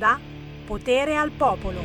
onda Potere al Popolo.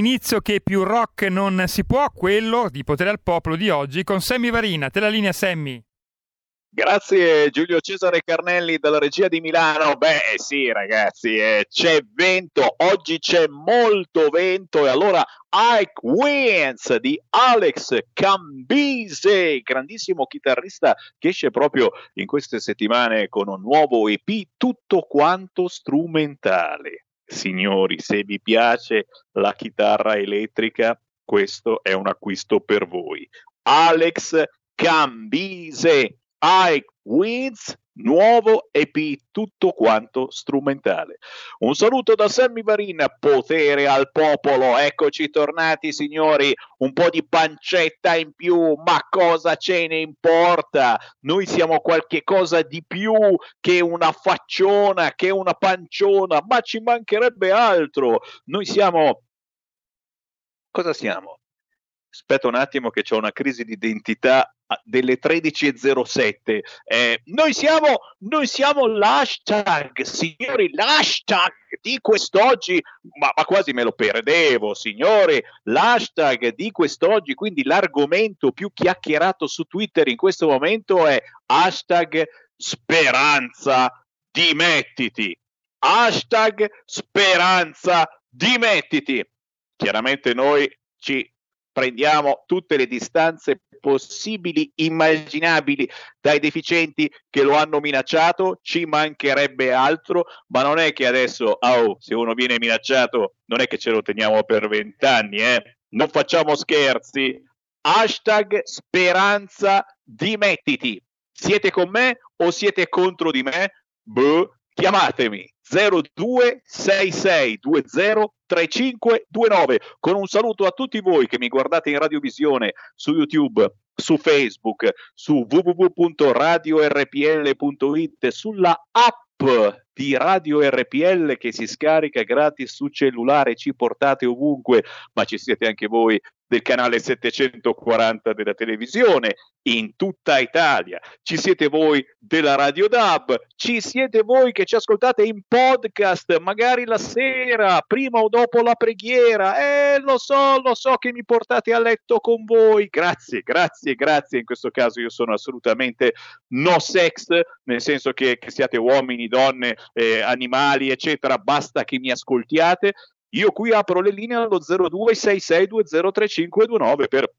Inizio che più rock non si può, quello di Potere al Popolo di oggi con Sammy Varina. Te la linea Sammy. Grazie Giulio Cesare Carnelli dalla regia di Milano. Beh sì ragazzi, eh, c'è vento, oggi c'è molto vento e allora Ike Wins di Alex Cambise, grandissimo chitarrista che esce proprio in queste settimane con un nuovo EP tutto quanto strumentale signori, se vi piace la chitarra elettrica, questo è un acquisto per voi. Alex Cambise, I Wins, nuovo EP tutto quanto strumentale. Un saluto da Sammy Varina, potere al popolo, eccoci tornati signori, un po' di pancetta in più, ma cosa ce ne importa? Noi siamo qualche cosa di più che una facciona, che una panciona, ma ci mancherebbe altro. Noi siamo... Cosa siamo? Aspetta un attimo che c'è una crisi di identità delle 13.07. Eh, noi, siamo, noi siamo l'hashtag, signori, l'hashtag di quest'oggi, ma, ma, quasi me lo perdevo, signori, l'hashtag di quest'oggi, quindi l'argomento più chiacchierato su Twitter in questo momento è hashtag speranza dimettiti. Hashtag speranza dimettiti. Chiaramente noi ci prendiamo tutte le distanze possibili, immaginabili dai deficienti che lo hanno minacciato, ci mancherebbe altro, ma non è che adesso, oh, se uno viene minacciato, non è che ce lo teniamo per vent'anni, eh? non facciamo scherzi. Hashtag speranza dimettiti. Siete con me o siete contro di me? Boh, chiamatemi 0266203529 con un saluto a tutti voi che mi guardate in radiovisione su YouTube, su Facebook, su www.radiorpl.it, sulla app di Radio RPL che si scarica gratis su cellulare, ci portate ovunque, ma ci siete anche voi del canale 740 della televisione in tutta Italia. Ci siete voi della Radio DAB, ci siete voi che ci ascoltate in podcast, magari la sera, prima o dopo la preghiera. Eh, lo so, lo so che mi portate a letto con voi. Grazie, grazie, grazie. In questo caso io sono assolutamente no sex, nel senso che, che siate uomini, donne, eh, animali, eccetera, basta che mi ascoltiate. Io qui apro le linee allo 0266203529 per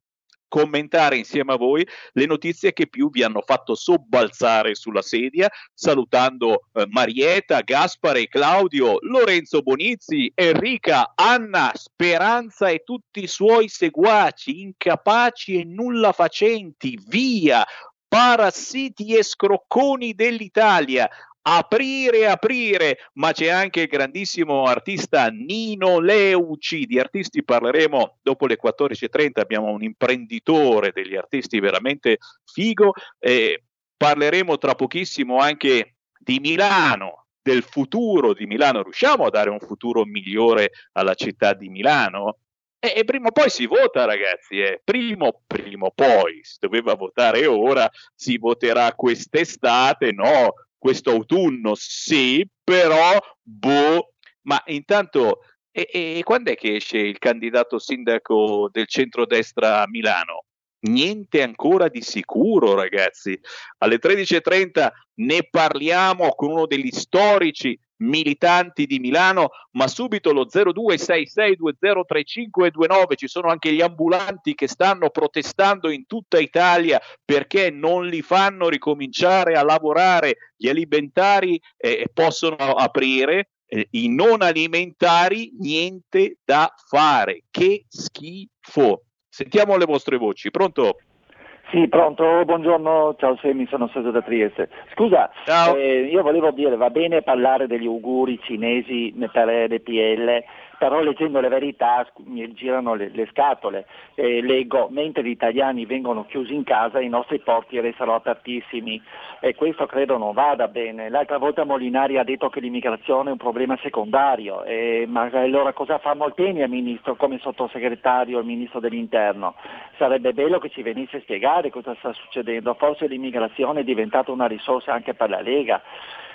commentare insieme a voi le notizie che più vi hanno fatto sobbalzare sulla sedia, salutando eh, Marietta, Gaspare, Claudio, Lorenzo Bonizzi, Enrica, Anna, Speranza e tutti i suoi seguaci, incapaci e nulla facenti, via, parassiti e scrocconi dell'Italia aprire, aprire, ma c'è anche il grandissimo artista Nino Leuci, di artisti parleremo dopo le 14.30, abbiamo un imprenditore degli artisti veramente figo, eh, parleremo tra pochissimo anche di Milano, del futuro di Milano, riusciamo a dare un futuro migliore alla città di Milano? E, e prima o poi si vota, ragazzi. Eh. Primo, prima o poi si doveva votare ora, si voterà quest'estate. No, questo autunno sì, però boh, ma intanto e, e, quando è che esce il candidato sindaco del centrodestra a Milano? Niente ancora di sicuro, ragazzi. Alle 13.30 ne parliamo con uno degli storici militanti di Milano, ma subito lo 0266203529 ci sono anche gli ambulanti che stanno protestando in tutta Italia perché non li fanno ricominciare a lavorare, gli alimentari eh, possono aprire, eh, i non alimentari niente da fare, che schifo. Sentiamo le vostre voci, pronto? Sì, pronto, buongiorno, ciao Semi, sono Sergio da Trieste. Scusa, eh, io volevo dire, va bene parlare degli auguri cinesi per RPL, però leggendo le verità mi girano le, le scatole. Eh, leggo, mentre gli italiani vengono chiusi in casa, i nostri porti restano apertissimi e questo credo non vada bene. L'altra volta Molinari ha detto che l'immigrazione è un problema secondario, eh, ma allora cosa fa Molteni al ministro come sottosegretario al ministro dell'interno? Sarebbe bello che ci venisse a spiegare cosa sta succedendo, forse l'immigrazione è diventata una risorsa anche per la Lega.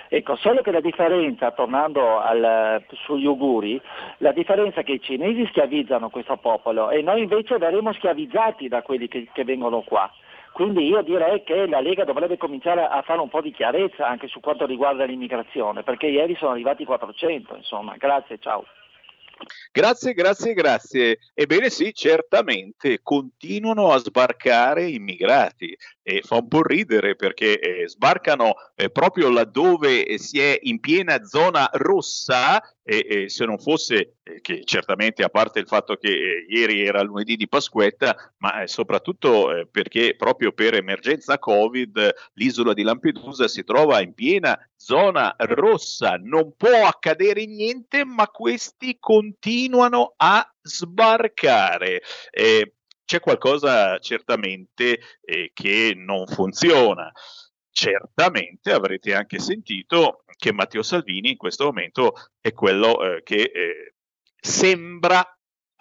Ecco, solo che la differenza, tornando al, sugli auguri, la differenza è che i cinesi schiavizzano questo popolo e noi invece verremo schiavizzati da quelli che, che vengono qua. Quindi io direi che la Lega dovrebbe cominciare a fare un po' di chiarezza anche su quanto riguarda l'immigrazione, perché ieri sono arrivati 400, insomma. Grazie, ciao. Grazie, grazie, grazie. Ebbene sì, certamente continuano a sbarcare immigrati e fa un po' ridere perché eh, sbarcano eh, proprio laddove si è in piena zona rossa e, e se non fosse eh, che certamente a parte il fatto che eh, ieri era lunedì di Pasquetta, ma eh, soprattutto eh, perché proprio per emergenza Covid l'isola di Lampedusa si trova in piena zona rossa, non può accadere niente, ma questi continuano a sbarcare. Eh, c'è qualcosa certamente eh, che non funziona. Certamente avrete anche sentito che Matteo Salvini in questo momento è quello eh, che eh, sembra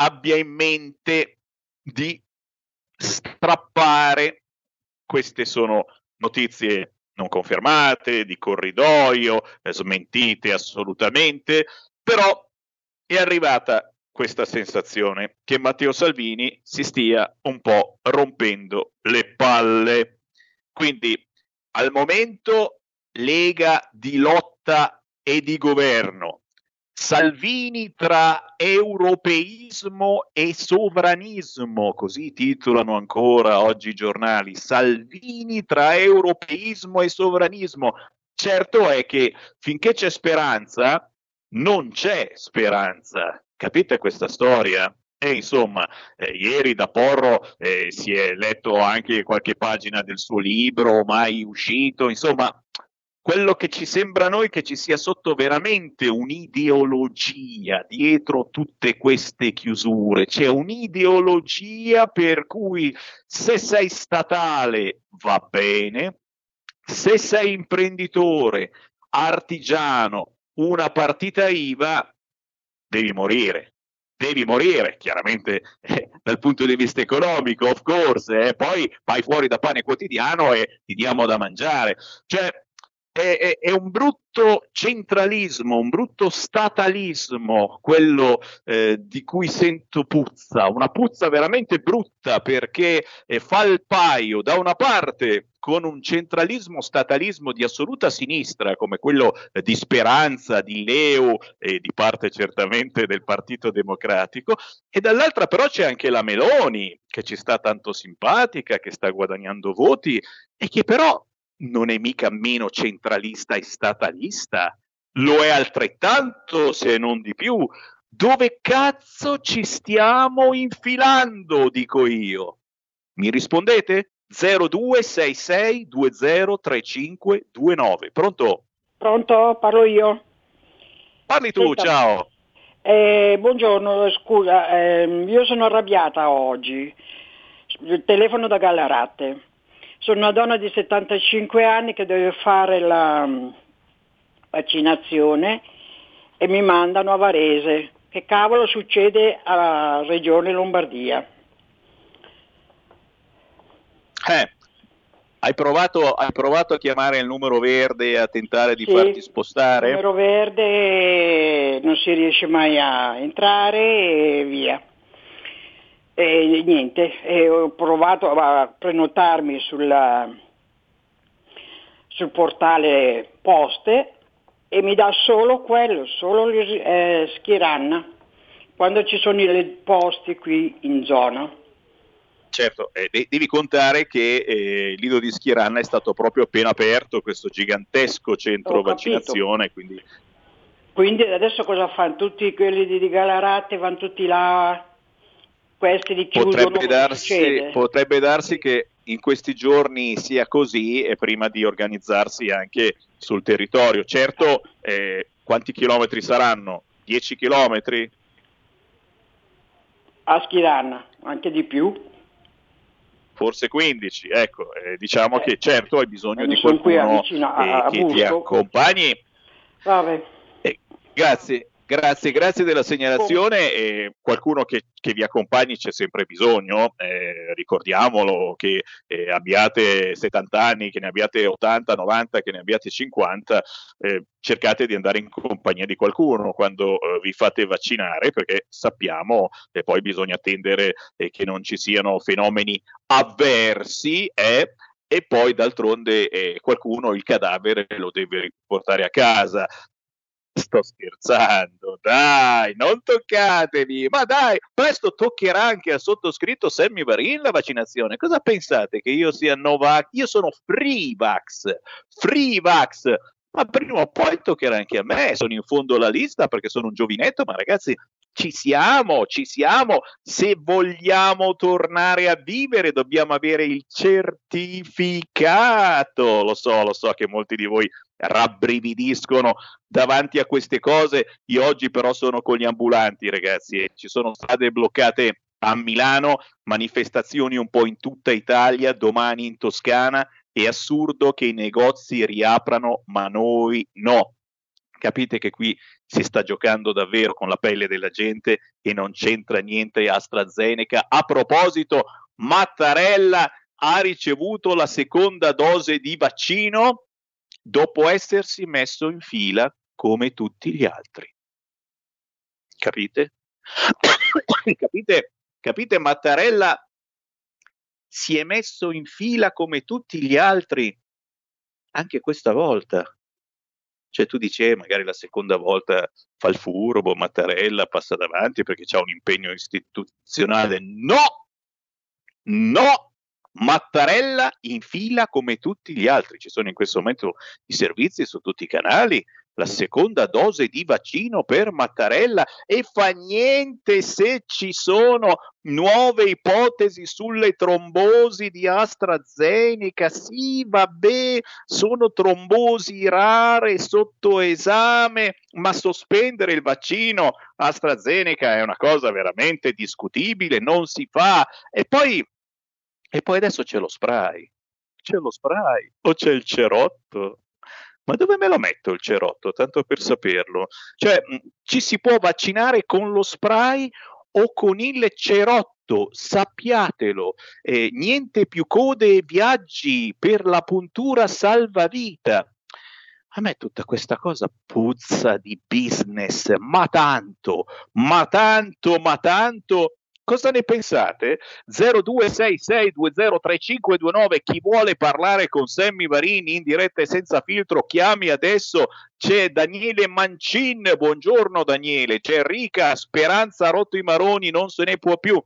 abbia in mente di strappare. Queste sono notizie non confermate, di corridoio, eh, smentite assolutamente, però è arrivata questa sensazione che Matteo Salvini si stia un po' rompendo le palle. Quindi al momento Lega di lotta e di governo. Salvini tra europeismo e sovranismo, così titolano ancora oggi i giornali. Salvini tra europeismo e sovranismo. Certo è che finché c'è speranza, non c'è speranza. Capite questa storia? E insomma, eh, ieri da Porro eh, si è letto anche qualche pagina del suo libro, mai uscito, insomma, quello che ci sembra a noi che ci sia sotto veramente un'ideologia dietro tutte queste chiusure. C'è un'ideologia per cui se sei statale va bene, se sei imprenditore, artigiano, una partita IVA, devi morire. Devi morire, chiaramente eh, dal punto di vista economico, of course, eh, poi vai fuori da pane quotidiano e ti diamo da mangiare. Cioè, è, è, un brutto centralismo, un brutto statalismo, quello eh, di cui sento puzza, una puzza veramente brutta perché eh, fa il paio da una parte con un centralismo statalismo di assoluta sinistra come quello eh, di Speranza, di Leo e di parte certamente del Partito Democratico e dall'altra però c'è anche la Meloni che ci sta tanto simpatica, che sta guadagnando voti e che però non è mica meno centralista e statalista, lo è altrettanto, se non di più. Dove cazzo ci stiamo infilando, dico io? Mi rispondete? 0266203529. Pronto? Pronto, parlo io. Parli tu, Senta. ciao. Eh, buongiorno, scusa, eh, io sono arrabbiata oggi. Il telefono da Gallarate. Sono una donna di 75 anni che deve fare la mm, vaccinazione e mi mandano a Varese. Che cavolo succede alla regione Lombardia? Eh, hai provato, hai provato, a chiamare il numero verde e a tentare di sì, farti spostare? Il numero verde non si riesce mai a entrare e via. E niente, e ho provato a prenotarmi sulla, sul portale poste e mi dà solo quello, solo eh, Schiranna, quando ci sono i posti qui in zona. Certo, eh, devi contare che eh, il lido di Schiranna è stato proprio appena aperto, questo gigantesco centro vaccinazione. Quindi... quindi... adesso cosa fanno? Tutti quelli di Galarate vanno tutti là questi. Potrebbe darsi, potrebbe darsi che in questi giorni sia così e prima di organizzarsi anche sul territorio. Certo, eh, quanti chilometri saranno? 10 chilometri? A Schiranna, anche di più. Forse 15, ecco, eh, diciamo eh, che certo hai bisogno di qualcuno a, a che ti accompagni. Vabbè. Eh, grazie, Grazie, grazie della segnalazione. Eh, qualcuno che, che, vi accompagni c'è sempre bisogno. Eh, ricordiamolo che eh, abbiate 70 anni, che ne abbiate 80, 90, che ne abbiate 50, eh, cercate di andare in compagnia di qualcuno quando eh, vi fate vaccinare, perché sappiamo che poi bisogna attendere eh, che non ci siano fenomeni avversi. e poi d'altronde eh, qualcuno il cadavere lo deve riportare a casa. Sto scherzando, dai, non toccatemi, ma dai, presto toccherà anche al sottoscritto Sammy Varin la vaccinazione. Cosa pensate che io sia Novak? Io sono Freevax, Freevax, ma prima o poi toccherà anche a me. Sono in fondo alla lista perché sono un giovinetto, ma ragazzi, ci siamo, ci siamo. Se vogliamo tornare a vivere, dobbiamo avere il certificato. Lo so, lo so che molti di voi rabbrividiscono davanti a queste cose. Io oggi però sono con gli ambulanti, ragazzi, ci sono strade bloccate a Milano, manifestazioni un po' in tutta Italia, domani in Toscana. È assurdo che i negozi riaprano, ma noi no. Capite che qui si sta giocando davvero con la pelle della gente e non c'entra niente AstraZeneca. A proposito, Mattarella ha ricevuto la seconda dose di vaccino dopo essersi messo in fila come tutti gli altri. Capite? capite? Capite? Mattarella si è messo in fila come tutti gli altri anche questa volta. Cioè tu dici, eh, magari la seconda volta fa il furbo, Mattarella passa davanti perché c'ha un impegno istituzionale. No! No! Mattarella in fila come tutti gli altri. Ci sono in questo momento i servizi su tutti i canali, la seconda dose di vaccino per Mattarella e fa niente se ci sono nuove ipotesi sulle trombosi di AstraZeneca. Sì, vabbè, sono trombosi rare sotto esame, ma sospendere il vaccino AstraZeneca è una cosa veramente discutibile, non si fa. E poi, e poi adesso c'è lo spray. C'è lo spray o c'è il cerotto ma dove me lo metto il cerotto? Tanto per saperlo. Cioè, ci si può vaccinare con lo spray o con il cerotto, sappiatelo. Eh, niente più code e viaggi per la puntura salvavita. A me tutta questa cosa puzza di business, ma tanto, ma tanto, ma tanto Cosa ne pensate? 0266203529 chi vuole parlare con Sammy Varini in diretta e senza filtro chiami adesso c'è Daniele Mancin buongiorno Daniele c'è Enrica Speranza rotto i maroni non se ne può più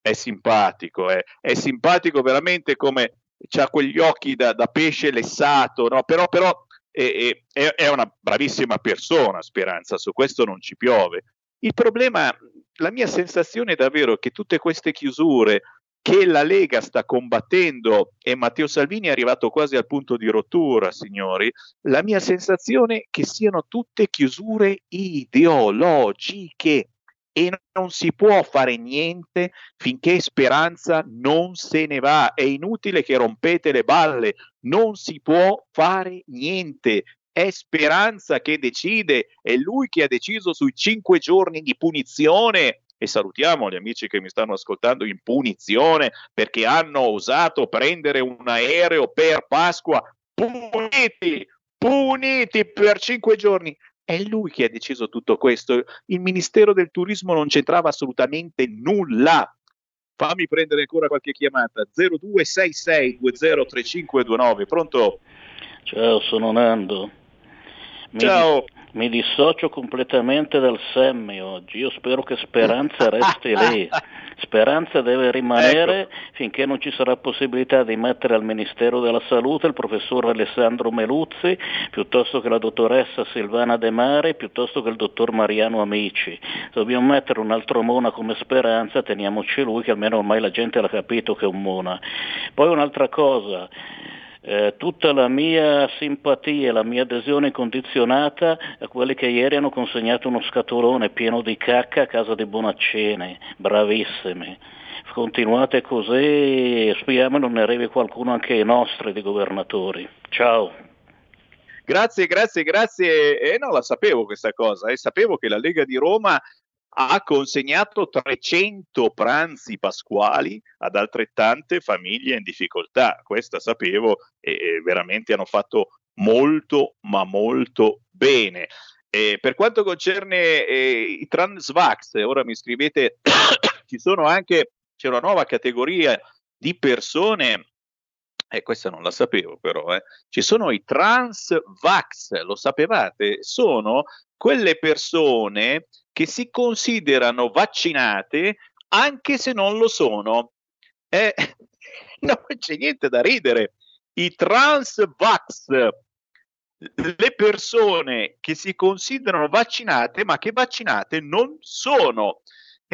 è simpatico eh? è simpatico veramente come ha quegli occhi da, da pesce lessato no? però, però è, è, è una bravissima persona Speranza su questo non ci piove il problema la mia sensazione è davvero che tutte queste chiusure che la Lega sta combattendo e Matteo Salvini è arrivato quasi al punto di rottura, signori, la mia sensazione è che siano tutte chiusure ideologiche e non si può fare niente finché Speranza non se ne va. È inutile che rompete le balle, non si può fare niente è Speranza che decide, è lui che ha deciso sui cinque giorni di punizione. E salutiamo gli amici che mi stanno ascoltando in punizione perché hanno osato prendere un aereo per Pasqua. Puniti, puniti per cinque giorni. È lui che ha deciso tutto questo. Il Ministero del Turismo non c'entrava assolutamente nulla. Fammi prendere ancora qualche chiamata. 0266 203529. Pronto? Ciao, sono Nando. Mi, Ciao. Mi dissocio completamente dal Semmi oggi. Io spero che Speranza resti lì. Speranza deve rimanere ecco. finché non ci sarà possibilità di mettere al Ministero della Salute il professor Alessandro Meluzzi, piuttosto che la dottoressa Silvana De Mare, piuttosto che il dottor Mariano Amici. Dobbiamo mettere un altro Mona come Speranza, teniamoci lui che almeno ormai la gente l'ha capito che è un Mona. Poi un'altra cosa. Eh, tutta la mia simpatia e la mia adesione condizionata a quelli che ieri hanno consegnato uno scatolone pieno di cacca a casa di Bonaccene, bravissimi. Continuate così e speriamo non ne arrivi qualcuno anche ai nostri di governatori. Ciao. Grazie, grazie, grazie. E eh, non la sapevo questa cosa, eh. sapevo che la Lega di Roma ha consegnato 300 pranzi pasquali ad altrettante famiglie in difficoltà. Questa sapevo e, veramente hanno fatto molto, ma molto bene. E per quanto concerne eh, i transvax, ora mi scrivete, ci sono anche, c'è una nuova categoria di persone eh, questa non la sapevo però, eh. ci sono i transvax, lo sapevate? Sono quelle persone che si considerano vaccinate anche se non lo sono. Eh, non c'è niente da ridere. I transvax, le persone che si considerano vaccinate ma che vaccinate non sono.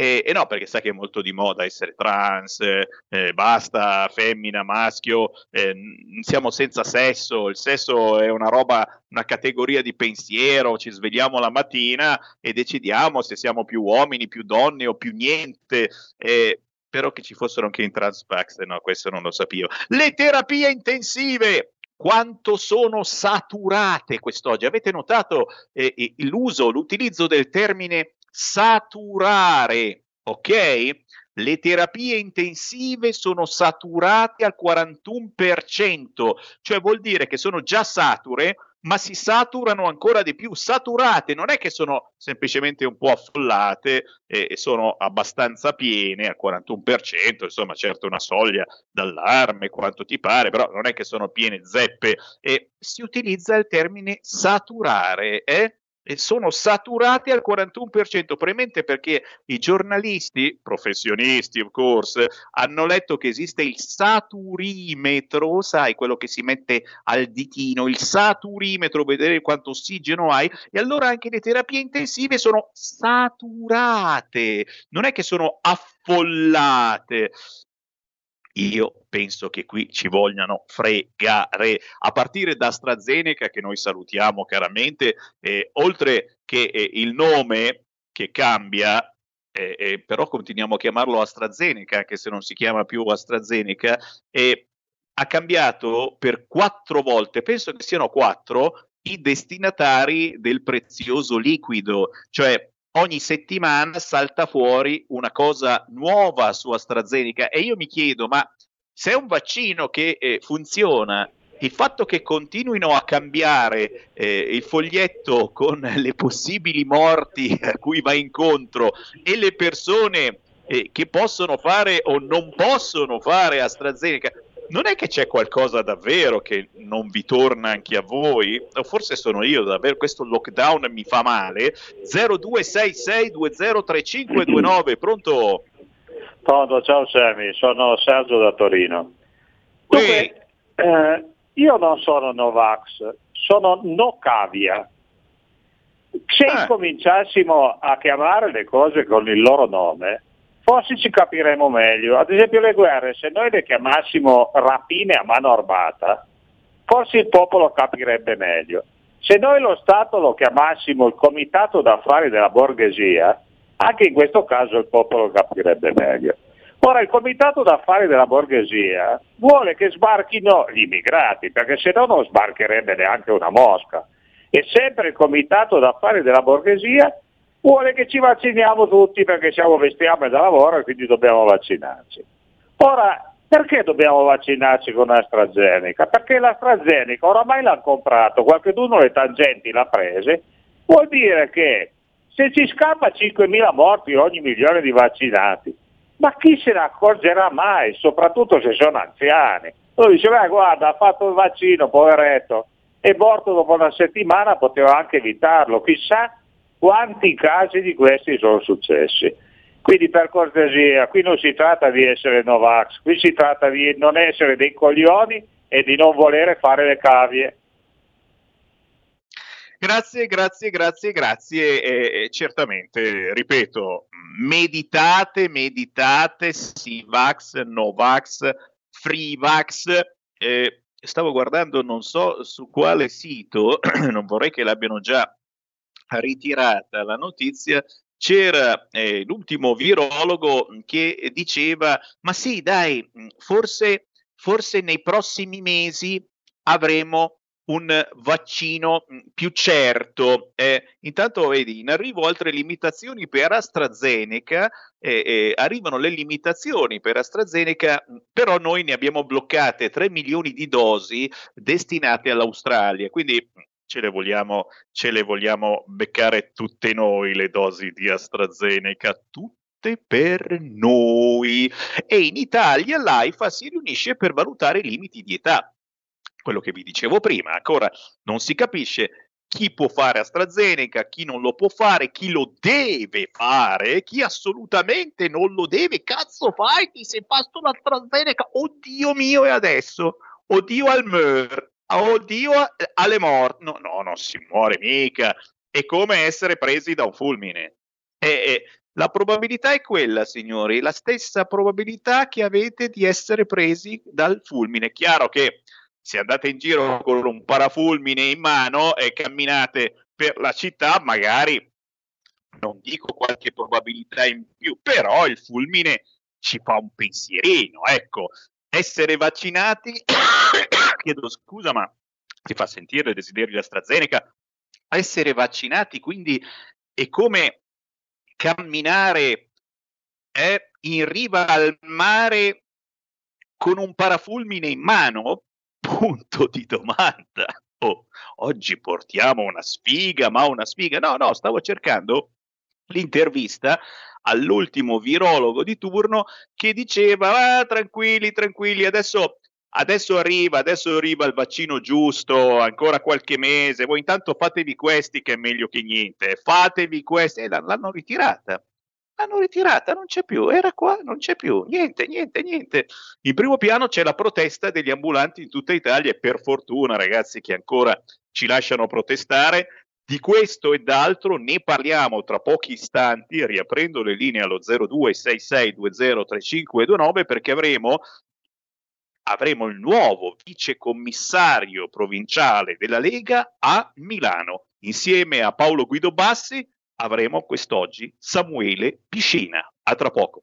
E, e, no, perché sa che è molto di moda essere trans, eh, basta femmina, maschio, eh, siamo senza sesso, il sesso è una roba, una categoria di pensiero, ci svegliamo la mattina e decidiamo se siamo più uomini, più donne o più niente. Eh, però che ci fossero anche in transpax, no, questo non lo sapevo. Le terapie intensive, quanto sono saturate quest'oggi. Avete notato eh, l'uso, l'utilizzo del termine saturare, ok? le terapie intensive sono saturate al 41%, cioè vuol dire che sono già sature, ma si saturano ancora di più. Saturate non è che sono semplicemente un po' affollate e, sono abbastanza piene al 41%, insomma, certo una soglia d'allarme, quanto ti pare, però non è che sono piene zeppe e si utilizza il termine saturare, eh? Sono saturati al 41%, probabilmente perché i giornalisti, professionisti of course, hanno letto che esiste il saturimetro, sai, quello che si mette al ditino, il saturimetro, vedere quanto ossigeno hai, e allora anche le terapie intensive sono saturate, non è che sono affollate. Io penso che qui ci vogliano fregare, a partire da AstraZeneca, che noi salutiamo chiaramente, eh, oltre che eh, il nome che cambia, eh, eh, però continuiamo a chiamarlo AstraZeneca, anche se non si chiama più AstraZeneca, ha cambiato per quattro volte, penso che siano quattro, i destinatari del prezioso liquido, cioè ogni settimana salta fuori una cosa nuova su AstraZeneca. E io mi chiedo, ma se è un vaccino che eh, funziona, il fatto che continuino a cambiare eh, il foglietto con le possibili morti a cui va incontro e le persone eh, che possono fare o non possono fare AstraZeneca, non è che c'è qualcosa davvero che non vi torna anche a voi? O forse sono io davvero, questo lockdown mi fa male. 0266203529, pronto? Pronto, ciao Sammy, sono Sergio da Torino. Dunque, eh, io non sono Novax, sono No Cavia. Se eh. cominciassimo a chiamare le cose con il loro nome, forse ci capiremo meglio. Ad esempio le guerre, se noi le chiamassimo rapine a mano armata, forse il popolo capirebbe meglio. Se noi lo Stato lo chiamassimo il comitato d'affari della borghesia, anche in questo caso il popolo capirebbe meglio. Ora il comitato d'affari della borghesia vuole che sbarchino gli immigrati, perché se no non sbarcherebbe neanche una mosca. E sempre il comitato d'affari della borghesia vuole che ci vacciniamo tutti perché siamo bestiame da lavoro e quindi dobbiamo vaccinarci. Ora, perché dobbiamo vaccinarci con AstraZeneca? Perché l'AstraZeneca oramai l'hanno comprato, qualcuno le tangenti l'ha prese, vuol dire che se ci scappa 5.000 morti ogni milione di vaccinati, ma chi se ne accorgerà mai, soprattutto se sono anziani? Uno dice, beh guarda, ha fatto il vaccino, poveretto, è morto dopo una settimana, poteva anche evitarlo, chissà quanti casi di questi sono successi. Quindi per cortesia, qui non si tratta di essere Novax, qui si tratta di non essere dei coglioni e di non volere fare le cavie. Grazie, grazie, grazie, grazie. E, e certamente, ripeto, meditate, meditate, Sivax, Novax, Freevax. Eh, stavo guardando, non so su quale sito, non vorrei che l'abbiano già ritirata la notizia, c'era eh, l'ultimo virologo che diceva, ma sì, dai, forse, forse nei prossimi mesi avremo un vaccino più certo. Eh, intanto vedi, in arrivo altre limitazioni per AstraZeneca, eh, eh, arrivano le limitazioni per AstraZeneca, però noi ne abbiamo bloccate 3 milioni di dosi destinate all'Australia, quindi ce le vogliamo, ce le vogliamo beccare tutte noi le dosi di AstraZeneca, tutte per noi. E in Italia l'AIFA si riunisce per valutare i limiti di età. Quello che vi dicevo prima, ancora non si capisce chi può fare AstraZeneca, chi non lo può fare, chi lo deve fare, chi assolutamente non lo deve. Cazzo fai, ti sei fatto l'AstraZeneca, oddio mio e adesso? Oddio al MER, oddio alle morti. No, no, non si muore mica. È come essere presi da un fulmine. E, e, la probabilità è quella, signori, la stessa probabilità che avete di essere presi dal fulmine. Chiaro che se andate in giro con un parafulmine in mano e camminate per la città, magari non dico qualche probabilità in più, però il fulmine ci fa un pensierino, ecco. Essere vaccinati chiedo scusa, ma si fa sentire il desiderio di AstraZeneca. Essere vaccinati quindi è come camminare eh, in riva al mare con un parafulmine in mano? Punto di domanda. Oh, oggi portiamo una sfiga, ma una sfiga. No, no, stavo cercando l'intervista all'ultimo virologo di turno che diceva ah, tranquilli, tranquilli, adesso, adesso arriva, adesso arriva il vaccino giusto, ancora qualche mese, voi intanto fatevi questi che è meglio che niente, fatevi questi, e l'hanno ritirata. L'hanno ritirata, non c'è più, era qua, non c'è più, niente, niente, niente. In primo piano c'è la protesta degli ambulanti in tutta Italia e per fortuna ragazzi che ancora ci lasciano protestare, di questo e d'altro ne parliamo tra pochi istanti, riaprendo le linee allo 0266203529 perché avremo, avremo il nuovo vice commissario provinciale della Lega a Milano. Insieme a Paolo Guido Bassi avremo quest'oggi Samuele Piscina. A tra poco.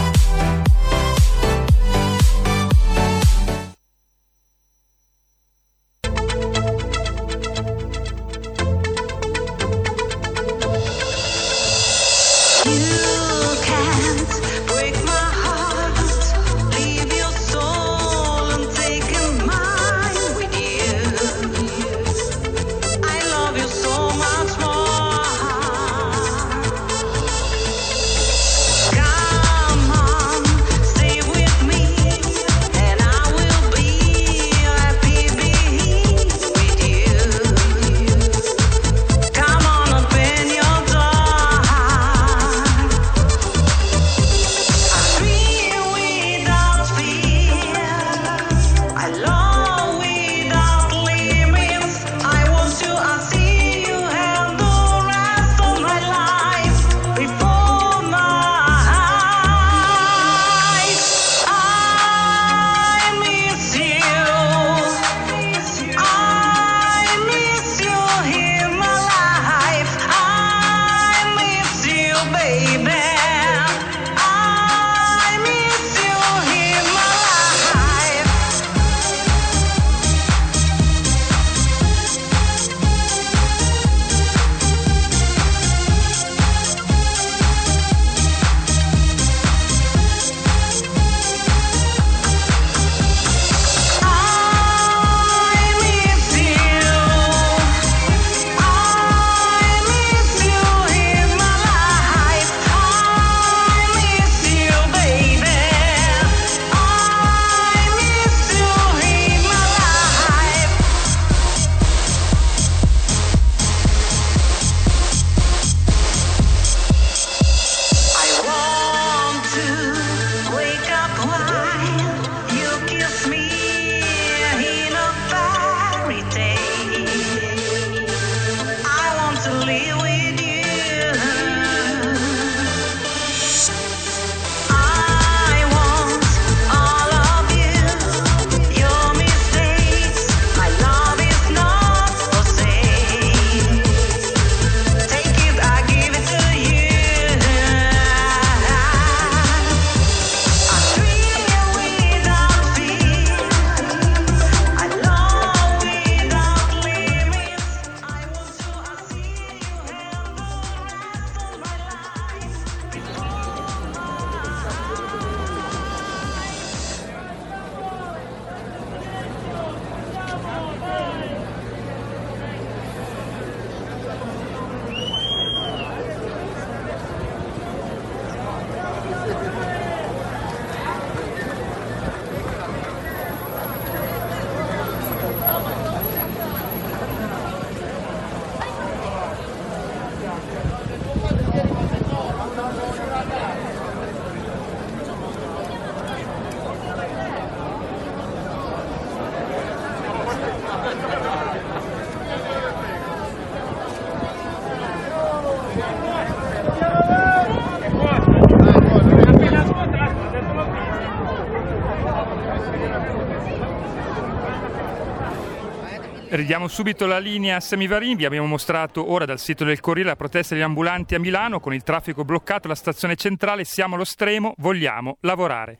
Ridiamo subito la linea a Semivarin, vi abbiamo mostrato ora dal sito del Corriere la protesta degli ambulanti a Milano con il traffico bloccato alla stazione centrale, siamo allo stremo, vogliamo lavorare.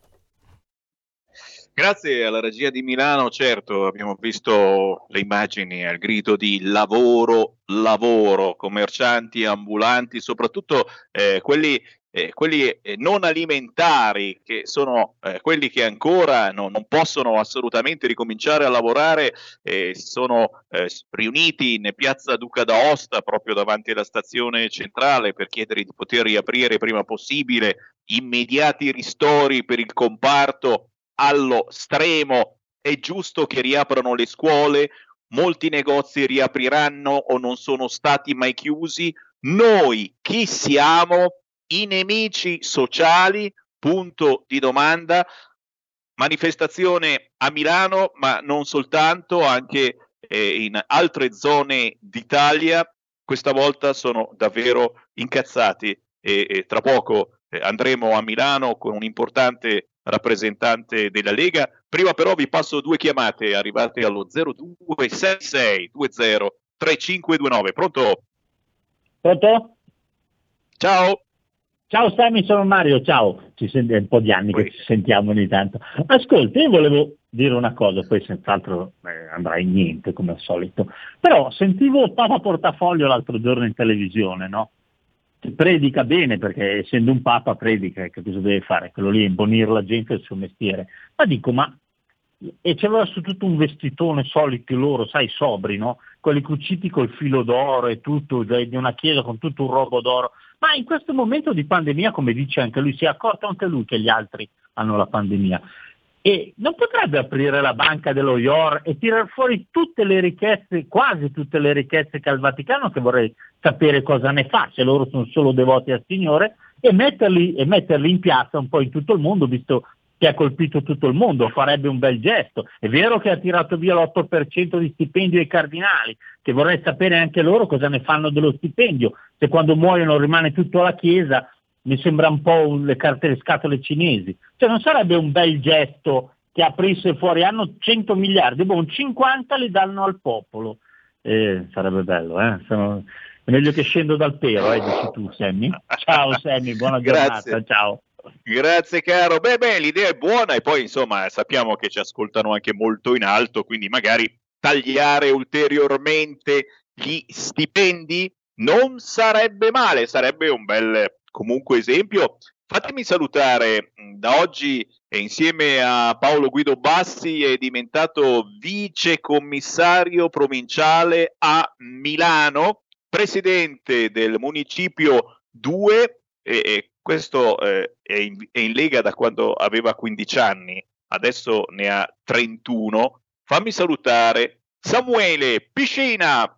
Grazie alla regia di Milano, certo, abbiamo visto le immagini al grido di lavoro, lavoro, commercianti, ambulanti, soprattutto eh, quelli eh, quelli eh, non alimentari, che sono eh, quelli che ancora no, non possono assolutamente ricominciare a lavorare, eh, sono eh, riuniti in piazza Duca d'Aosta, proprio davanti alla stazione centrale, per chiedere di poter riaprire prima possibile immediati ristori per il comparto allo stremo. È giusto che riaprano le scuole, molti negozi riapriranno o non sono stati mai chiusi. Noi chi siamo? I nemici sociali, punto di domanda, manifestazione a Milano, ma non soltanto, anche eh, in altre zone d'Italia, questa volta sono davvero incazzati e, e tra poco eh, andremo a Milano con un importante rappresentante della Lega. Prima però vi passo due chiamate arrivate allo 0266 20 3529. Pronto? Pronto? Ciao. Ciao Sammy, sono Mario, ciao, ci sent- è un po' di anni che ci sentiamo ogni tanto. Ascolta, io volevo dire una cosa, poi senz'altro eh, andrà in niente come al solito, però sentivo Papa Portafoglio l'altro giorno in televisione, no? Predica bene perché essendo un Papa predica, che cosa deve fare? Quello lì è imbonire la gente il suo mestiere. Ma dico, ma e c'aveva su tutto un vestitone soliti loro, sai, sobri, no? Quelli cuciti col filo d'oro e tutto, di una chiesa con tutto un robo d'oro. Ma in questo momento di pandemia, come dice anche lui, si è accorto anche lui che gli altri hanno la pandemia. E non potrebbe aprire la banca dello IOR e tirar fuori tutte le ricchezze, quasi tutte le ricchezze che ha il Vaticano, che vorrei sapere cosa ne fa, se loro sono solo devoti al Signore, e metterli, e metterli in piazza un po' in tutto il mondo, visto che ha colpito tutto il mondo, farebbe un bel gesto. È vero che ha tirato via l'8% di stipendio ai cardinali, che vorrei sapere anche loro cosa ne fanno dello stipendio. Se quando muoiono rimane tutto alla Chiesa, mi sembra un po' le carte le scatole cinesi. Cioè non sarebbe un bel gesto che aprisse fuori, hanno 100 miliardi, boh, 50 li danno al popolo. Eh, sarebbe bello, eh? Sono... È meglio che scendo dal pero, eh, dici tu Sammy. Ciao Sammy, buona giornata, ciao. Grazie caro. Beh, beh, l'idea è buona e poi insomma sappiamo che ci ascoltano anche molto in alto, quindi magari tagliare ulteriormente gli stipendi non sarebbe male, sarebbe un bel comunque esempio. Fatemi salutare da oggi insieme a Paolo Guido Bassi è diventato vice commissario provinciale a Milano, presidente del municipio 2 e, e questo eh, è, in, è, in, Lega da quando aveva 15 anni, adesso ne ha 31. Fammi salutare Samuele Piscina.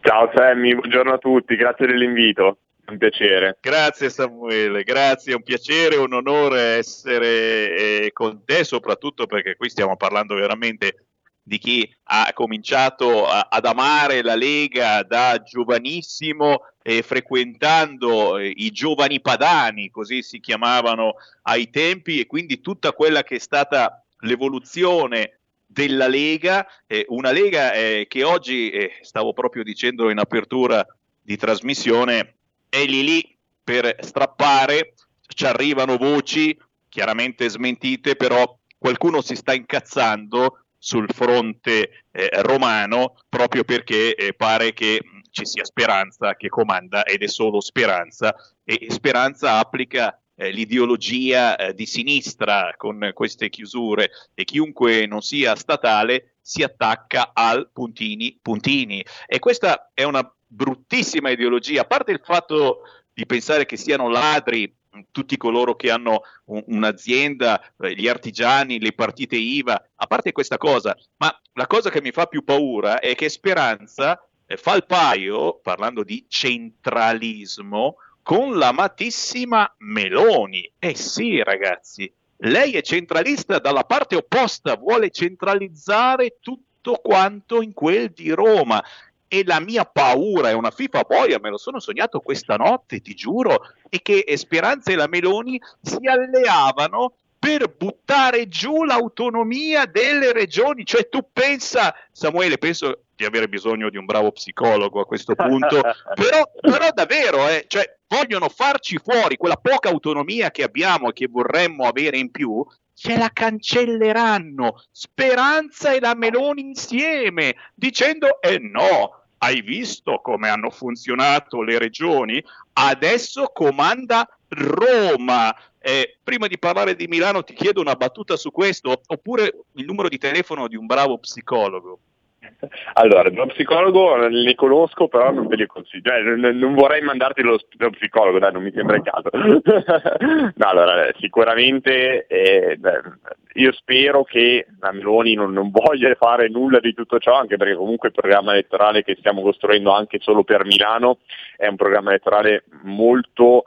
Ciao Sammy, buongiorno a tutti, grazie dell'invito. Un piacere. Grazie Samuele, grazie, è un piacere, un onore essere eh, con te, soprattutto perché qui stiamo parlando veramente di chi ha cominciato a, ad amare la Lega da giovanissimo eh, frequentando eh, i giovani padani, così si chiamavano ai tempi, e quindi tutta quella che è stata l'evoluzione della Lega, eh, una Lega eh, che oggi, eh, stavo proprio dicendo in apertura di trasmissione, è lì lì per strappare, ci arrivano voci chiaramente smentite, però qualcuno si sta incazzando sul fronte eh, romano proprio perché eh, pare che ci sia speranza che comanda ed è solo speranza e speranza applica eh, l'ideologia eh, di sinistra con queste chiusure e chiunque non sia statale si attacca al puntini puntini. E questa è una bruttissima ideologia. A parte il fatto di pensare che siano ladri tutti coloro che hanno un, un'azienda, eh, gli artigiani, le partite IVA, a parte questa cosa, ma la cosa che mi fa più paura è che Speranza eh, fa il paio, parlando di centralismo, con l'amatissima Meloni. Eh sì, ragazzi, lei è centralista dalla parte opposta, vuole centralizzare tutto quanto in quel di Roma e la mia paura è una FIFA boia, me lo sono sognato questa notte, ti giuro, e che Speranza e la Meloni si alleavano per buttare giù l'autonomia delle regioni. Cioè tu pensa, Samuele, penso di avere bisogno di un bravo psicologo a questo punto, però, però davvero, eh, cioè, vogliono farci fuori quella poca autonomia che abbiamo e che vorremmo avere in più, ce la cancelleranno Speranza e la Meloni insieme, dicendo eh no, hai visto come hanno funzionato le regioni? Adesso comanda Roma. Eh, prima di parlare di Milano ti chiedo una battuta su questo, oppure il numero di telefono di un bravo psicologo. Allora, lo psicologo li conosco, però non te li consiglio. Cioè, non, non, vorrei mandarti lo, lo, psicologo, dai, non mi sembra il caso. no, allora, sicuramente eh, io spero che la Meloni non, non, voglia fare nulla di tutto ciò, anche perché comunque il programma elettorale che stiamo costruendo anche solo per Milano è un programma elettorale molto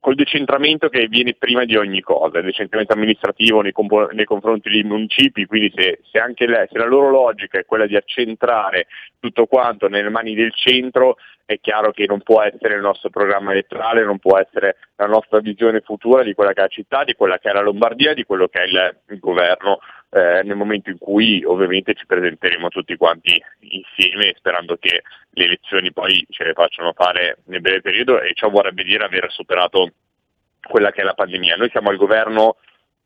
col decentramento che viene prima di ogni cosa, il decentramento amministrativo nei, comp- nei confronti dei municipi, quindi se, se anche lei, se la loro logica è quella di accentrare tutto quanto nelle mani del centro, è chiaro che non può essere il nostro programma elettorale, non può essere la nostra visione futura di quella che è la città, di quella che è la Lombardia, di quello che è il governo eh, nel momento in cui ovviamente ci presenteremo tutti quanti insieme sperando che le elezioni poi ce le facciano fare nel breve periodo e ciò vorrebbe dire aver superato quella che è la pandemia. Noi siamo al governo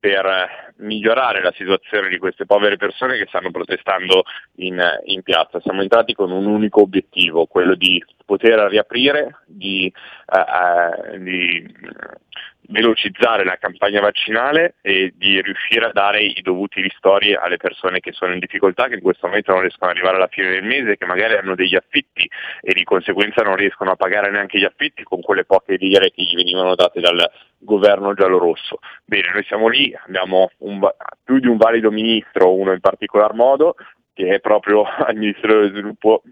per migliorare la situazione di queste povere persone che stanno protestando in, in, piazza. Siamo entrati con un unico obiettivo, quello di poter riaprire, di, uh, uh, di velocizzare la campagna vaccinale e di riuscire a dare i dovuti ristori alle persone che sono in difficoltà, che in questo momento non riescono ad arrivare alla fine del mese, che magari hanno degli affitti e di conseguenza non riescono a pagare neanche gli affitti con quelle poche lire che gli venivano date dal governo giallorosso. Bene, noi siamo lì, abbiamo un, più di un valido ministro, uno in particolar modo, che è proprio al Ministero dello Sviluppo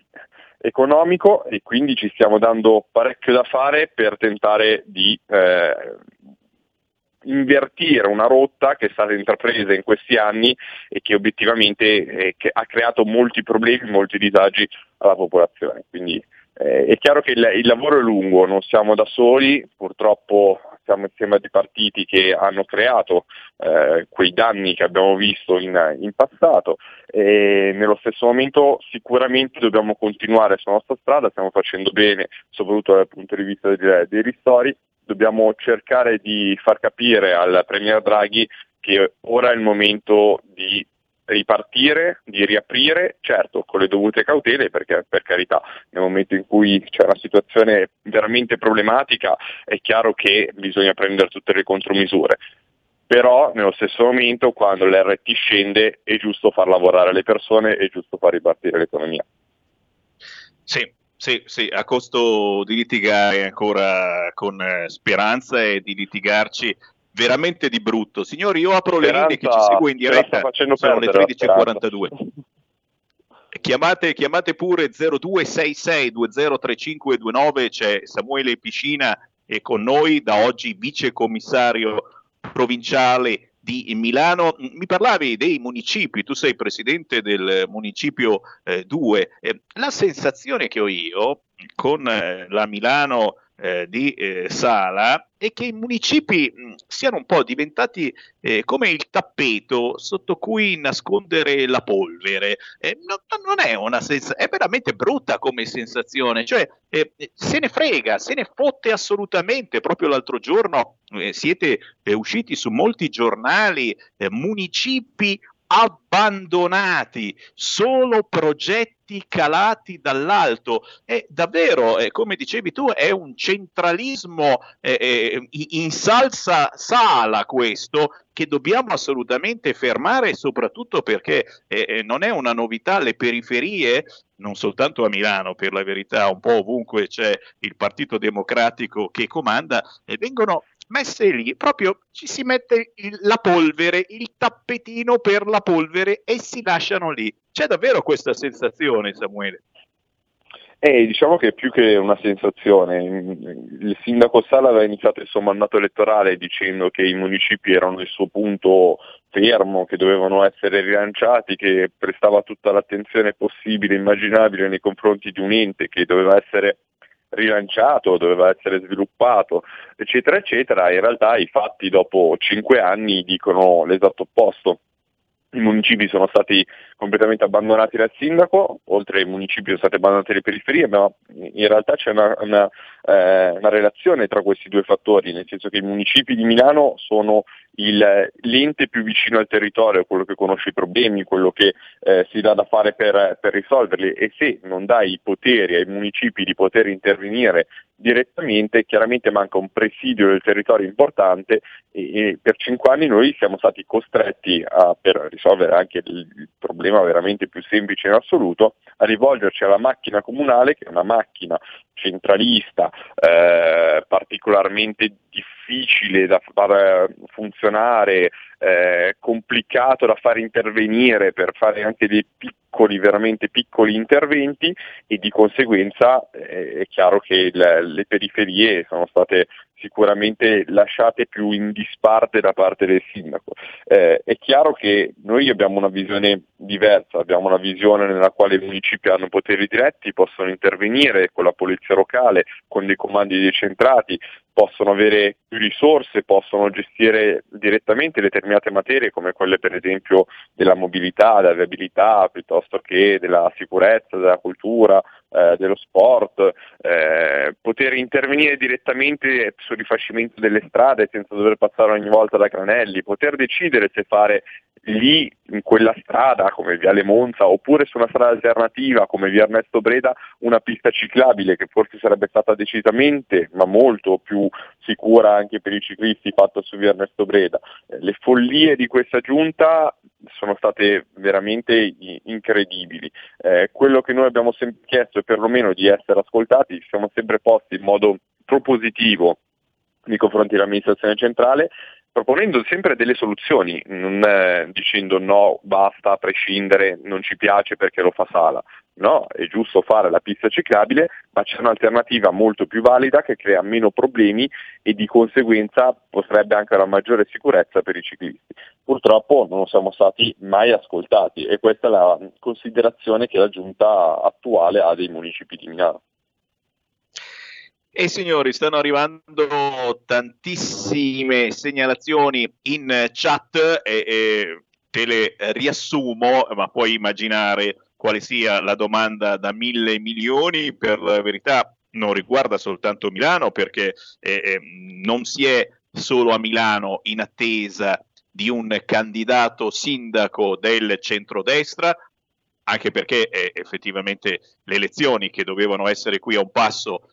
economico e quindi ci stiamo dando parecchio da fare per tentare di eh, invertire una rotta che è stata intrapresa in questi anni e che obiettivamente eh, che ha creato molti problemi, molti disagi alla popolazione. Quindi eh, è chiaro che il, il, lavoro è lungo, non siamo da soli, purtroppo siamo insieme a dei partiti che hanno creato eh, quei danni che abbiamo visto in, in, passato e nello stesso momento sicuramente dobbiamo continuare sulla nostra strada, stiamo facendo bene soprattutto dal punto di vista dei, dei ristori, dobbiamo cercare di far capire al Premier Draghi che ora è il momento di ripartire, di riaprire, certo con le dovute cautele perché per carità nel momento in cui c'è una situazione veramente problematica è chiaro che bisogna prendere tutte le contromisure, però nello stesso momento quando l'RT scende è giusto far lavorare le persone, è giusto far ripartire l'economia. Sì, sì, sì, a costo di litigare ancora con eh, speranza e di litigarci veramente di brutto. Signori, io apro Speranza, le linee che ci segue in diretta, sono le 13.42. Chiamate, chiamate pure 0266203529, c'è Samuele Piscina e con noi da oggi vice commissario provinciale di Milano. Mi parlavi dei municipi, tu sei presidente del municipio 2. Eh, eh, la sensazione che ho io con eh, la Milano eh, di eh, Sala e che i municipi mh, siano un po' diventati eh, come il tappeto sotto cui nascondere la polvere. Eh, no, non è una sensazione, è veramente brutta come sensazione, cioè eh, se ne frega, se ne fotte assolutamente. Proprio l'altro giorno eh, siete usciti su molti giornali, municipi abbandonati, solo progetti calati dall'alto. È davvero, eh, come dicevi tu, è un centralismo eh, eh, in salsa sala questo che dobbiamo assolutamente fermare, soprattutto perché eh, eh, non è una novità, le periferie, non soltanto a Milano, per la verità, un po' ovunque c'è il Partito Democratico che comanda, e vengono messe lì, proprio ci si mette il, la polvere, il tappetino per la polvere e si lasciano lì. C'è davvero questa sensazione, Samuele? Eh, diciamo che più che una sensazione, il sindaco Sala aveva iniziato il suo mandato elettorale dicendo che i municipi erano il suo punto fermo, che dovevano essere rilanciati, che prestava tutta l'attenzione possibile e immaginabile nei confronti di un ente che doveva essere rilanciato, doveva essere sviluppato, eccetera, eccetera. In realtà i fatti dopo cinque anni dicono l'esatto opposto i municipi sono stati completamente abbandonati dal sindaco, oltre ai municipi sono state abbandonate le periferie, ma in realtà c'è una, una, eh, una, relazione tra questi due fattori, nel senso che i municipi di Milano sono il, l'ente più vicino al territorio, quello che conosce i problemi, quello che eh, si dà da fare per, per risolverli e se non dai i poteri ai municipi di poter intervenire direttamente, chiaramente manca un presidio del territorio importante e, e per cinque anni noi siamo stati costretti a, per risolvere anche il, il, problema veramente più semplice in assoluto, a rivolgerci alla macchina comunale che è una macchina centralista, eh, particolarmente difficile da far funzionare, eh, complicato da far intervenire per fare anche dei piccoli, veramente piccoli interventi e di conseguenza eh, è chiaro che le periferie sono state sicuramente lasciate più in disparte da parte del sindaco. Eh, è chiaro che noi abbiamo una visione diversa, abbiamo una visione nella quale i municipi hanno poteri diretti, possono intervenire con la polizia locale, con dei comandi decentrati, possono avere più risorse, possono gestire direttamente determinate materie come quelle per esempio della mobilità, della viabilità, piuttosto che della sicurezza, della cultura, eh, dello sport, eh, poter intervenire direttamente sul rifacimento delle strade senza dover passare ogni volta da Granelli, poter decidere se fare lì in quella strada come Viale Monza oppure su una strada alternativa come Via Ernesto Breda una pista ciclabile che forse sarebbe stata decisamente ma molto più sicura anche per i ciclisti fatta su Via Ernesto Breda. Eh, le follie di questa giunta sono state veramente incredibili. Eh, quello che noi abbiamo sempre chiesto è perlomeno di essere ascoltati, ci siamo sempre posti in modo propositivo nei confronti dell'amministrazione centrale proponendo sempre delle soluzioni, non eh, dicendo no, basta, a prescindere, non ci piace perché lo fa Sala. No, è giusto fare la pista ciclabile, ma c'è un'alternativa molto più valida che crea meno problemi e di conseguenza potrebbe anche una maggiore sicurezza per i ciclisti. Purtroppo non siamo stati mai ascoltati e questa è la considerazione che la giunta attuale ha dei municipi di Milano. E signori, stanno arrivando tantissime segnalazioni in chat e, e te le riassumo, ma puoi immaginare quale sia la domanda da mille milioni. Per la verità non riguarda soltanto Milano perché eh, eh, non si è solo a Milano in attesa di un candidato sindaco del centrodestra, anche perché eh, effettivamente le elezioni che dovevano essere qui a un passo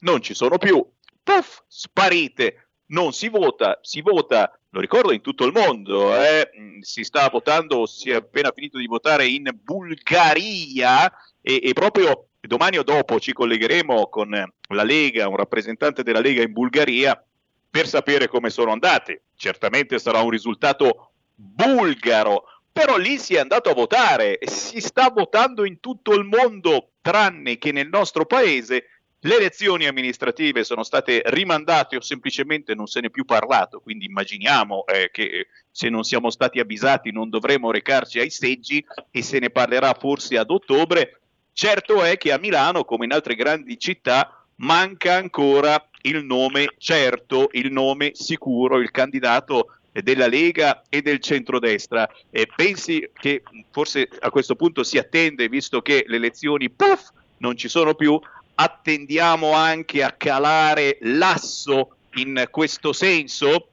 non ci sono più, puff, sparite, non si vota, si vota, lo ricordo in tutto il mondo, eh, mm, si sta votando, si è appena finito di votare in Bulgaria e, e proprio domani o dopo ci collegheremo con la Lega, un rappresentante della Lega in Bulgaria per sapere come sono andate. Certamente sarà un risultato bulgaro, però lì si è andato a votare, si sta votando in tutto il mondo, tranne che nel nostro paese le elezioni amministrative sono state rimandate o semplicemente non se ne è più parlato, quindi immaginiamo eh, che se non siamo stati avvisati non dovremo recarci ai seggi e se ne parlerà forse ad ottobre. Certo è che a Milano, come in altre grandi città, manca ancora il nome certo, il nome sicuro, il candidato della Lega e del centrodestra. E pensi che forse a questo punto si attende, visto che le elezioni puff, non ci sono più, attendiamo anche a calare l'asso in questo senso?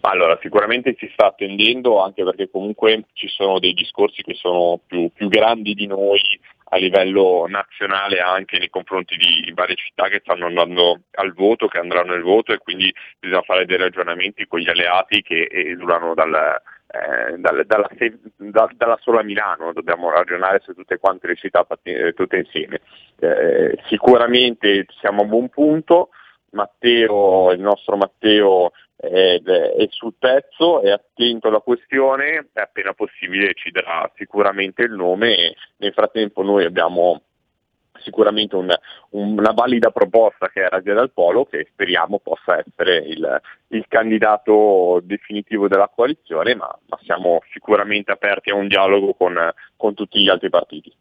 Allora, sicuramente si sta attendendo anche perché comunque ci sono dei discorsi che sono più, più grandi di noi a livello nazionale anche nei confronti di varie città che stanno andando al voto, che andranno al voto e quindi bisogna fare dei ragionamenti con gli alleati che esulano dal, eh, dal, dalla, da, dalla, sola Milano, dobbiamo ragionare su tutte quante le città eh, tutte insieme. Eh, sicuramente siamo a buon punto, Matteo, il nostro Matteo è, è, sul pezzo, è attento alla questione appena possibile ci darà sicuramente il nome nel frattempo noi abbiamo sicuramente un, una valida proposta che è Radia del Polo che speriamo possa essere il, il candidato definitivo della coalizione ma, ma, siamo sicuramente aperti a un dialogo con, con tutti gli altri partiti.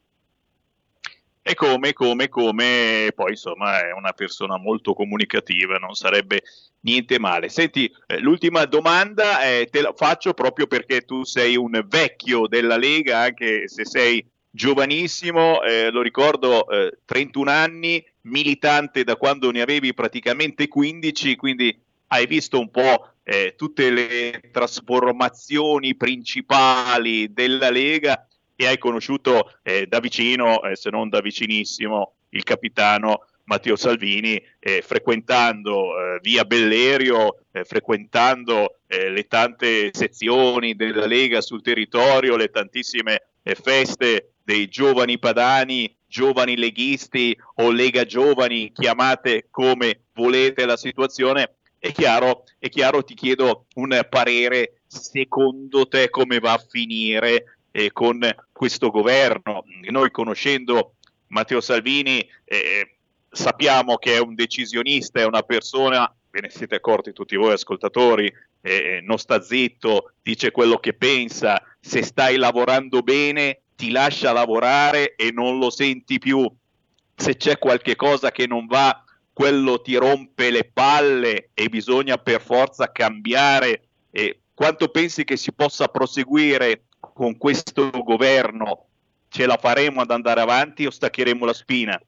e come, come, come, poi insomma è una persona molto comunicativa, non sarebbe niente male. Senti, eh, l'ultima domanda eh, te la faccio proprio perché tu sei un vecchio della Lega, anche se sei giovanissimo, eh, lo ricordo, 31 eh, anni, militante da quando ne avevi praticamente 15, quindi hai visto un po' eh, tutte le trasformazioni principali della Lega e hai conosciuto eh, da vicino, eh, se non da vicinissimo, il capitano Matteo Salvini, eh, frequentando via Bellerio, frequentando le tante sezioni della Lega sul territorio, le tantissime feste dei giovani padani, giovani leghisti o Lega Giovani, chiamate come volete la situazione, è chiaro, è chiaro, ti chiedo un parere, secondo te come va a finire eh, con questo governo. Noi conoscendo Matteo Salvini eh, sappiamo che è un decisionista, è una persona, ve ne siete accorti tutti voi ascoltatori, eh, non sta zitto, dice quello che pensa, se stai lavorando bene ti lascia lavorare e non lo senti più, se c'è qualche cosa che non va, quello ti rompe le palle e bisogna per forza cambiare. E quanto pensi che si possa proseguire con questo governo ce la faremo ad andare avanti o staccheremo la spina?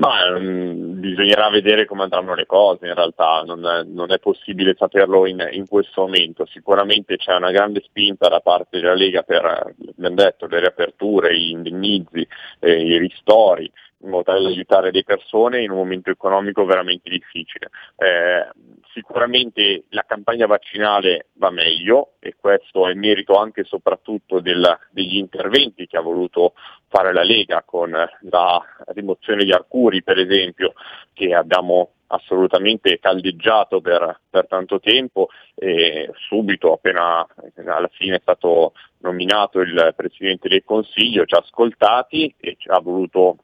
Ma mm, bisognerà vedere come andranno le cose, in realtà non è, non è possibile saperlo in, in, questo momento. Sicuramente c'è una grande spinta da parte della Lega per, abbiamo detto, le riaperture, gli indennizzi, eh, i ristori, in modo tale da aiutare le persone in un momento economico veramente difficile. Eh, sicuramente la campagna vaccinale va meglio e questo è merito anche e soprattutto del, degli interventi che ha voluto fare la Lega con la rimozione di Arcuri per esempio che abbiamo assolutamente caldeggiato per, per tanto tempo e subito appena alla fine è stato nominato il Presidente del Consiglio ci ha ascoltati e ci ha voluto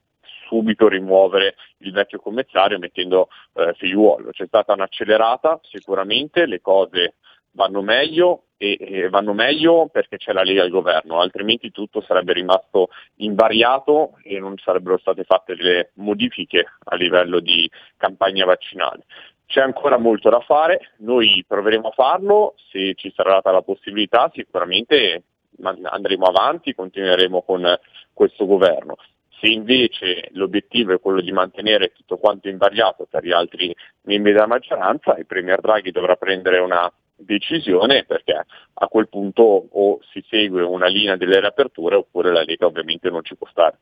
subito rimuovere il vecchio commissario mettendo eh, figliuolo. C'è stata un'accelerata, sicuramente le cose vanno meglio e, e, vanno meglio perché c'è la Lega al governo, altrimenti tutto sarebbe rimasto invariato e non sarebbero state fatte delle modifiche a livello di campagna vaccinale. C'è ancora molto da fare, noi proveremo a farlo, se ci sarà data la possibilità sicuramente andremo avanti, continueremo con questo governo. Se invece l'obiettivo è quello di mantenere tutto quanto invariato per gli altri membri della maggioranza, il Premier Draghi dovrà prendere una decisione perché a quel punto o si segue una linea delle riaperture oppure la Lega ovviamente non ci può stare.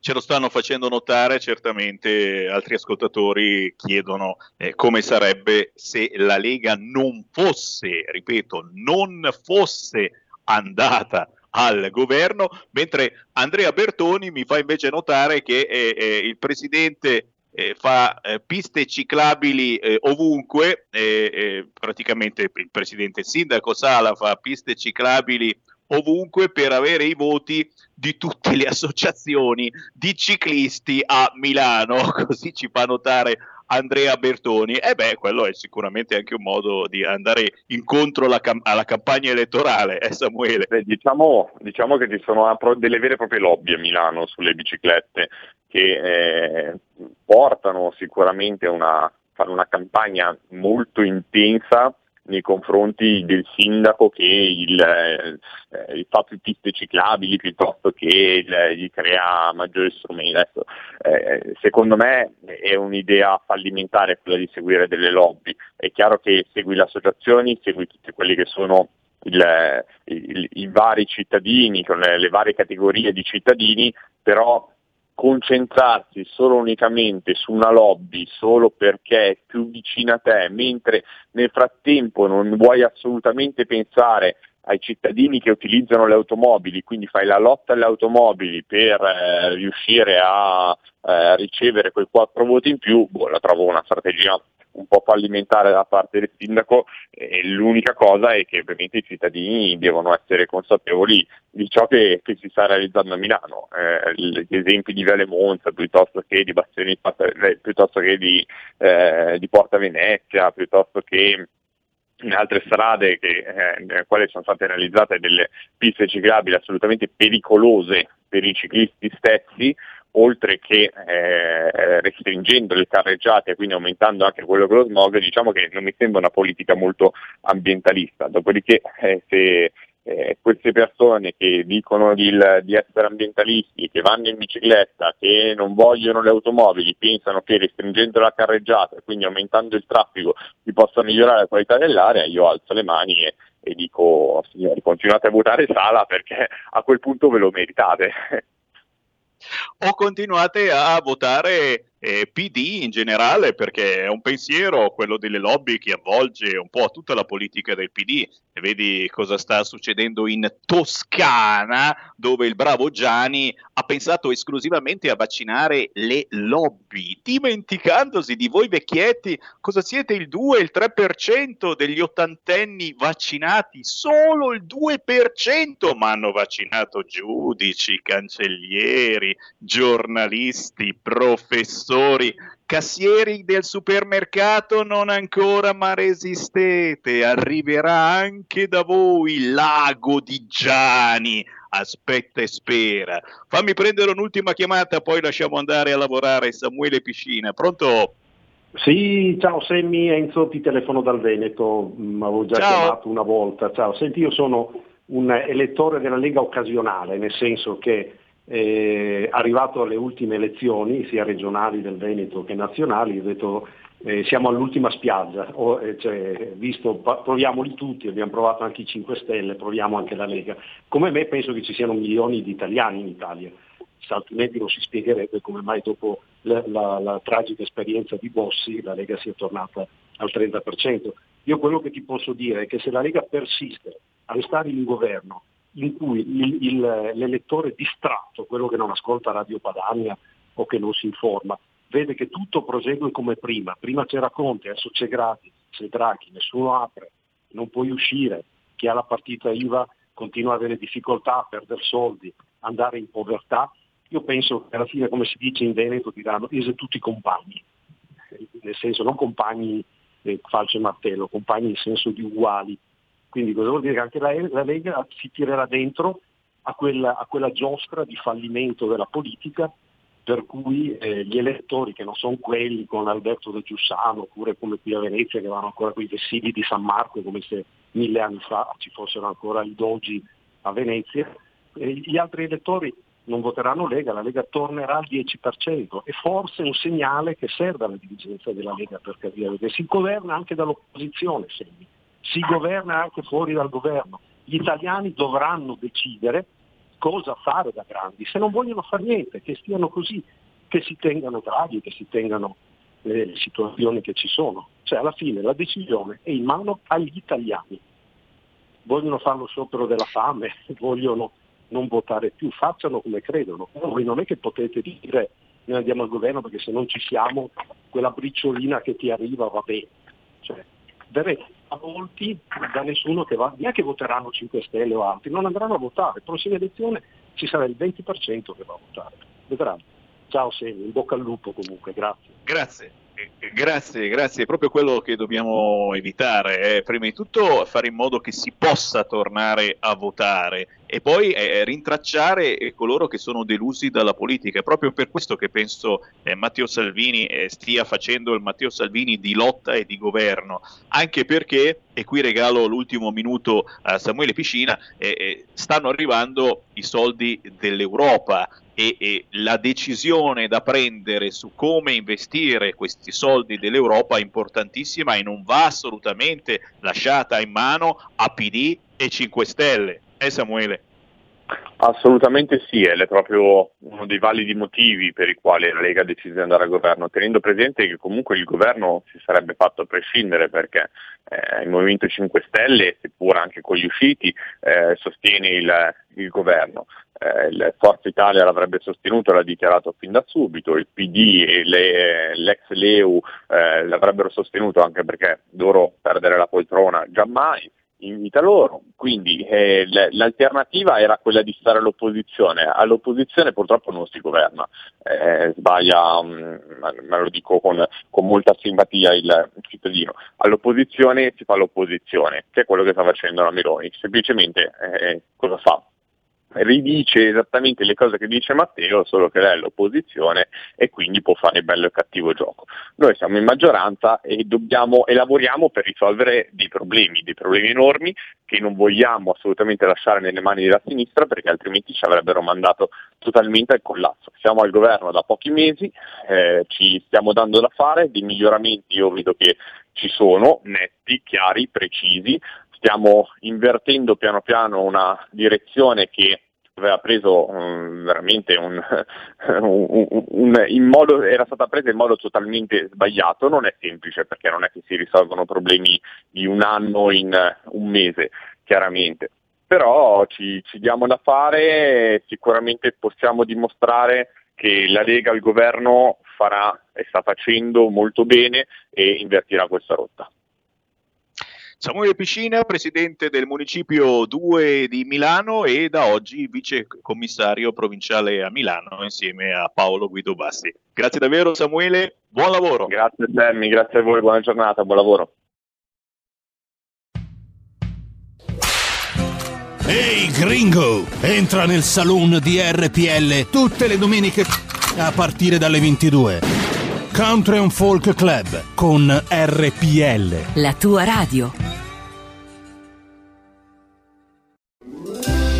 Ce lo stanno facendo notare, certamente altri ascoltatori chiedono eh, come sarebbe se la Lega non fosse, ripeto, non fosse andata al governo, mentre Andrea Bertoni mi fa invece notare che eh, eh, il presidente eh, fa eh, piste ciclabili eh, ovunque, eh, praticamente il presidente sindaco Sala fa piste ciclabili ovunque per avere i voti di tutte le associazioni di ciclisti a Milano, così ci fa notare Andrea Bertoni. E beh, quello è sicuramente anche un modo di andare incontro alla, cam- alla campagna elettorale, eh Samuele? Beh, diciamo, diciamo, che ci sono delle vere e proprie lobby a Milano sulle biciclette che eh, portano sicuramente a una, una campagna molto intensa nei confronti del sindaco che il, eh, fa più piste ciclabili piuttosto che il, gli crea maggiori strumenti. Adesso, eh, secondo me è un'idea fallimentare quella di seguire delle lobby. È chiaro che segui le associazioni, segui tutti quelli che sono il, il, i vari cittadini, con le, le varie categorie di cittadini, però concentrarsi solo unicamente su una lobby solo perché è più vicina a te, mentre nel frattempo non vuoi assolutamente pensare ai cittadini che utilizzano le automobili, quindi fai la lotta alle automobili per eh, riuscire a eh, ricevere quei quattro voti in più, boh, la trovo una strategia un po' fallimentare da parte del sindaco e l'unica cosa è che ovviamente i cittadini devono essere consapevoli di ciò che, che si sta realizzando a Milano. Eh, gli esempi di Viale Monza piuttosto che di Bastioni, piuttosto che di, eh, di Porta Venezia, piuttosto che in altre strade che, eh, nelle quali sono state realizzate delle piste ciclabili assolutamente pericolose per i ciclisti stessi, oltre che eh, restringendo le carreggiate e quindi aumentando anche quello che lo smog, diciamo che non mi sembra una politica molto ambientalista. Dopodiché eh, se eh, queste persone che dicono di, di, essere ambientalisti, che vanno in bicicletta, che non vogliono le automobili, pensano che restringendo la carreggiata e quindi aumentando il traffico si possa migliorare la qualità dell'aria, io alzo le mani e, e dico signori continuate a votare Sala perché a quel punto ve lo meritate. o continuate a votare eh, PD in generale, perché è un pensiero quello delle lobby che avvolge un po' tutta la politica del PD. E vedi cosa sta succedendo in Toscana, dove il bravo Gianni ha pensato esclusivamente a vaccinare le lobby, dimenticandosi di voi vecchietti, cosa siete il 2, il 3% degli ottantenni vaccinati, solo il 2%, ma hanno vaccinato giudici, cancellieri, giornalisti, professori professori, cassieri del supermercato non ancora ma resistete, arriverà anche da voi l'ago di Gianni. Aspetta e spera. Fammi prendere un'ultima chiamata, poi lasciamo andare a lavorare Samuele Piscina. Pronto? Sì, ciao Semmi, Enzo, ti telefono dal Veneto, mi mm, avevo già ciao. chiamato una volta. Ciao, senti, io sono un elettore della Lega occasionale, nel senso che eh, arrivato alle ultime elezioni, sia regionali del Veneto che nazionali, ho detto eh, siamo all'ultima spiaggia, o, eh, cioè, visto, proviamoli tutti, abbiamo provato anche i 5 Stelle, proviamo anche la Lega. Come me penso che ci siano milioni di italiani in Italia, altrimenti non si spiegherebbe come mai dopo la, la, la tragica esperienza di Bossi la Lega sia tornata al 30%. Io quello che ti posso dire è che se la Lega persiste a restare in governo in cui il, il, l'elettore distratto, quello che non ascolta Radio Padania o che non si informa, vede che tutto prosegue come prima. Prima c'era Conte, adesso c'è Draghi, c'è Draghi, nessuno apre, non puoi uscire, chi ha la partita IVA continua a avere difficoltà a perdere soldi, andare in povertà. Io penso che alla fine, come si dice in Veneto, diranno siete tutti compagni, nel senso non compagni eh, falso e martello, compagni in senso di uguali, quindi cosa vuol dire? Che anche la, la Lega si tirerà dentro a quella, a quella, giostra di fallimento della politica per cui eh, gli elettori che non sono quelli con Alberto De Giussano oppure come qui a Venezia che vanno ancora con i vestiti di San Marco come se mille anni fa ci fossero ancora i dogi a Venezia, eh, gli altri elettori non voteranno Lega, la Lega tornerà al 10% e forse è un segnale che serve alla dirigenza della Lega per capire che si governa anche dall'opposizione, segni si governa anche fuori dal governo. Gli italiani dovranno decidere cosa fare da grandi, se non vogliono fare niente, che stiano così, che si tengano bravi, che si tengano eh, le situazioni che ci sono. Cioè alla fine la decisione è in mano agli italiani. Vogliono fare lo sciopero della fame, vogliono non votare più, facciano come credono. Voi non è che potete dire noi andiamo al governo perché se non ci siamo quella briciolina che ti arriva va bene. Cioè, verrete avvolti da nessuno che va, neanche voteranno 5 Stelle o altri, non andranno a votare. Prossima elezione ci sarà il 20% che va a votare. Vedranno. Ciao Semi, in bocca al lupo comunque, grazie. Grazie. Grazie, grazie, è proprio quello che dobbiamo evitare, eh. prima di tutto fare in modo che si possa tornare a votare e poi eh, rintracciare coloro che sono delusi dalla politica. È proprio per questo che penso eh, Matteo Salvini eh, stia facendo il Matteo Salvini di lotta e di governo, anche perché, e qui regalo l'ultimo minuto a Samuele Piscina, eh, eh, stanno arrivando i soldi dell'Europa e, e, la decisione da prendere su come investire questi soldi dell'Europa è importantissima e non va assolutamente lasciata in mano a PD e 5 Stelle. Eh Samuele? Assolutamente sì, è proprio uno dei validi motivi per i quali la Lega ha deciso di andare al governo, tenendo presente che comunque il governo si sarebbe fatto prescindere perché eh, il Movimento 5 Stelle, seppur anche con gli usciti, eh, sostiene il, il governo. Eh, il Forza Italia l'avrebbe sostenuto, l'ha dichiarato fin da subito, il PD e le, l'ex Leu eh, l'avrebbero sostenuto anche perché loro perdere la poltrona giammai in vita loro, quindi eh, l'alternativa era quella di stare all'opposizione, all'opposizione purtroppo non si governa, eh, sbaglia, um, ma, ma lo dico con, con, molta simpatia il cittadino, all'opposizione si fa l'opposizione, che è quello che sta facendo la Meloni, semplicemente eh, cosa fa? Ridice esattamente le cose che dice Matteo, solo che lei è l'opposizione e quindi può fare bello e cattivo gioco. Noi siamo in maggioranza e, dobbiamo, e lavoriamo per risolvere dei problemi, dei problemi enormi che non vogliamo assolutamente lasciare nelle mani della sinistra perché altrimenti ci avrebbero mandato totalmente al collasso. Siamo al governo da pochi mesi, eh, ci stiamo dando da fare, dei miglioramenti io vedo che ci sono, netti, chiari, precisi, stiamo invertendo piano piano una direzione che aveva preso um, veramente un, un, un, in modo, era stata presa in modo totalmente sbagliato, non è semplice perché non è che si risolvono problemi di un anno in un mese, chiaramente. Però ci, ci diamo da fare, sicuramente possiamo dimostrare che la Lega al governo farà e sta facendo molto bene e invertirà questa rotta. Samuele Piscina, presidente del Municipio 2 di Milano e da oggi vice commissario provinciale a Milano insieme a Paolo Guido Bassi. Grazie davvero Samuele, buon lavoro. Grazie Sammy, grazie a voi, buona giornata, buon lavoro. Ehi hey, gringo, entra nel saloon di RPL tutte le domeniche a partire dalle 22. Country and Folk Club con RPL. La tua radio.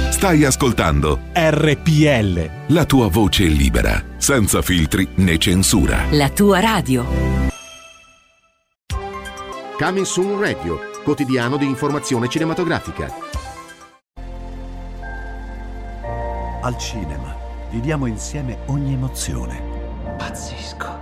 Stai ascoltando RPL. La tua voce libera, senza filtri né censura. La tua radio. Coming Soon Radio, quotidiano di informazione cinematografica. Al cinema viviamo insieme ogni emozione. Pazzesco.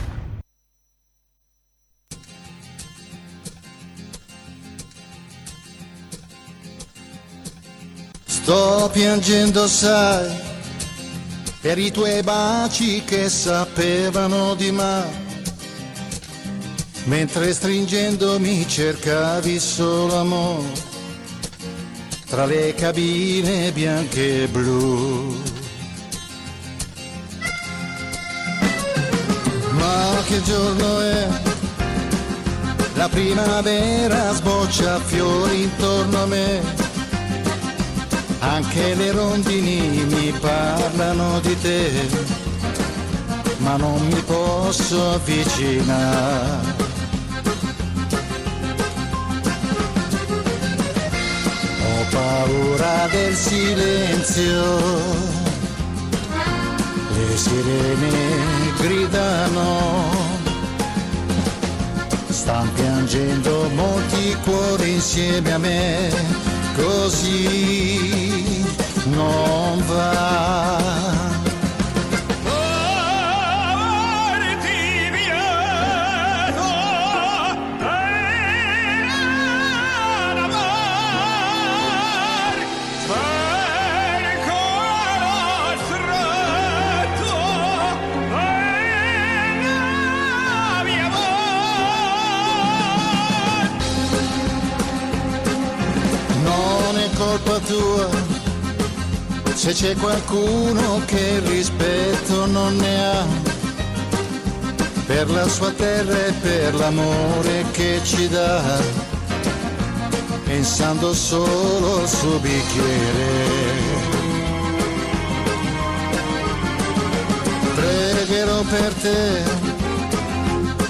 Sto piangendo sai per i tuoi baci che sapevano di me mentre stringendomi cercavi solo amore tra le cabine bianche e blu. Ma che giorno è? La primavera sboccia fiori intorno a me anche le rondini mi parlano di te, ma non mi posso avvicinare. Ho paura del silenzio, le sirene gridano, stanno piangendo molti cuori insieme a me così non va. Se c'è qualcuno che rispetto non ne ha per la sua terra e per l'amore che ci dà, pensando solo al suo bicchiere. Pregherò per te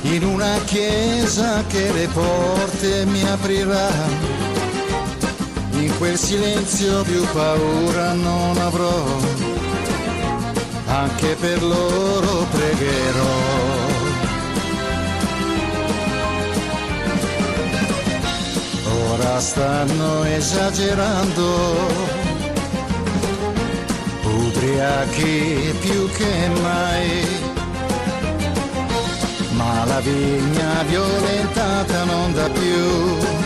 in una chiesa che le porte mi aprirà. Quel silenzio più paura non avrò, anche per loro pregherò. Ora stanno esagerando, ubriachi più che mai. Ma la vigna violentata non dà più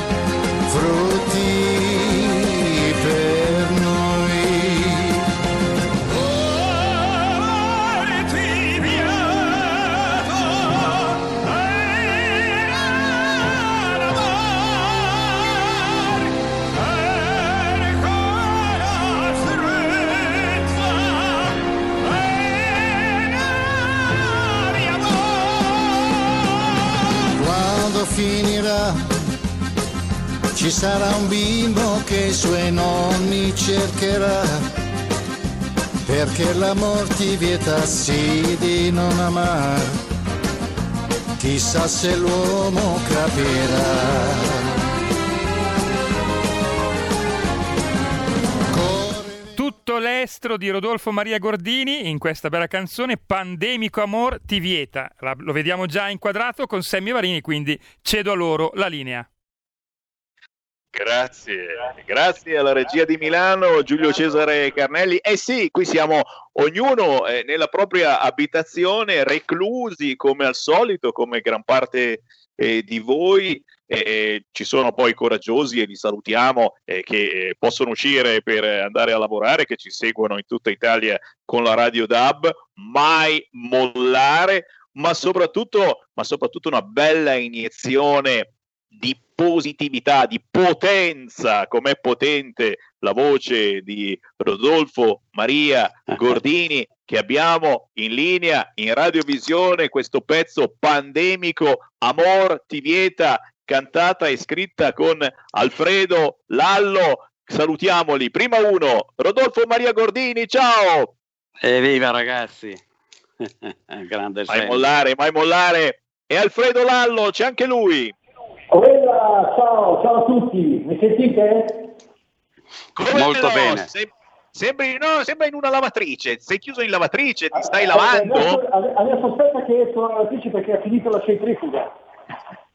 frutti finirà. Ci sarà un bimbo che i suoi nonni cercherà perché l'amor ti vieta sì di non amar. Chissà se l'uomo capirà Tutto l'estro di Rodolfo Maria Gordini in questa bella canzone Pandemico Amor ti vieta. Lo vediamo già inquadrato con Sammy Varini, quindi cedo a loro la linea. Grazie, grazie alla regia di Milano, Giulio Cesare Carnelli. Eh sì, qui siamo ognuno eh, nella propria abitazione, reclusi come al solito, come gran parte eh, di voi. Eh, ci sono poi coraggiosi e li salutiamo eh, che eh, possono uscire per andare a lavorare, che ci seguono in tutta Italia con la Radio DAB. Mai mollare, ma soprattutto, ma soprattutto una bella iniezione di positività, di potenza, com'è potente la voce di Rodolfo Maria Gordini che abbiamo in linea in radiovisione questo pezzo pandemico Amor ti vieta cantata e scritta con Alfredo Lallo. Salutiamoli. Prima uno Rodolfo Maria Gordini ciao! Evviva ragazzi! Grande mai mollare mai mollare. E Alfredo Lallo c'è anche lui Quella, ciao, ciao a tutti, mi sentite? Come Molto no? bene. Se- sembri, no, sembra in una lavatrice. Sei chiuso in lavatrice, ti stai Eh, lavando? Adesso, ade- adesso aspetta che esco dalla lavatrice perché ha finito la centrifuga.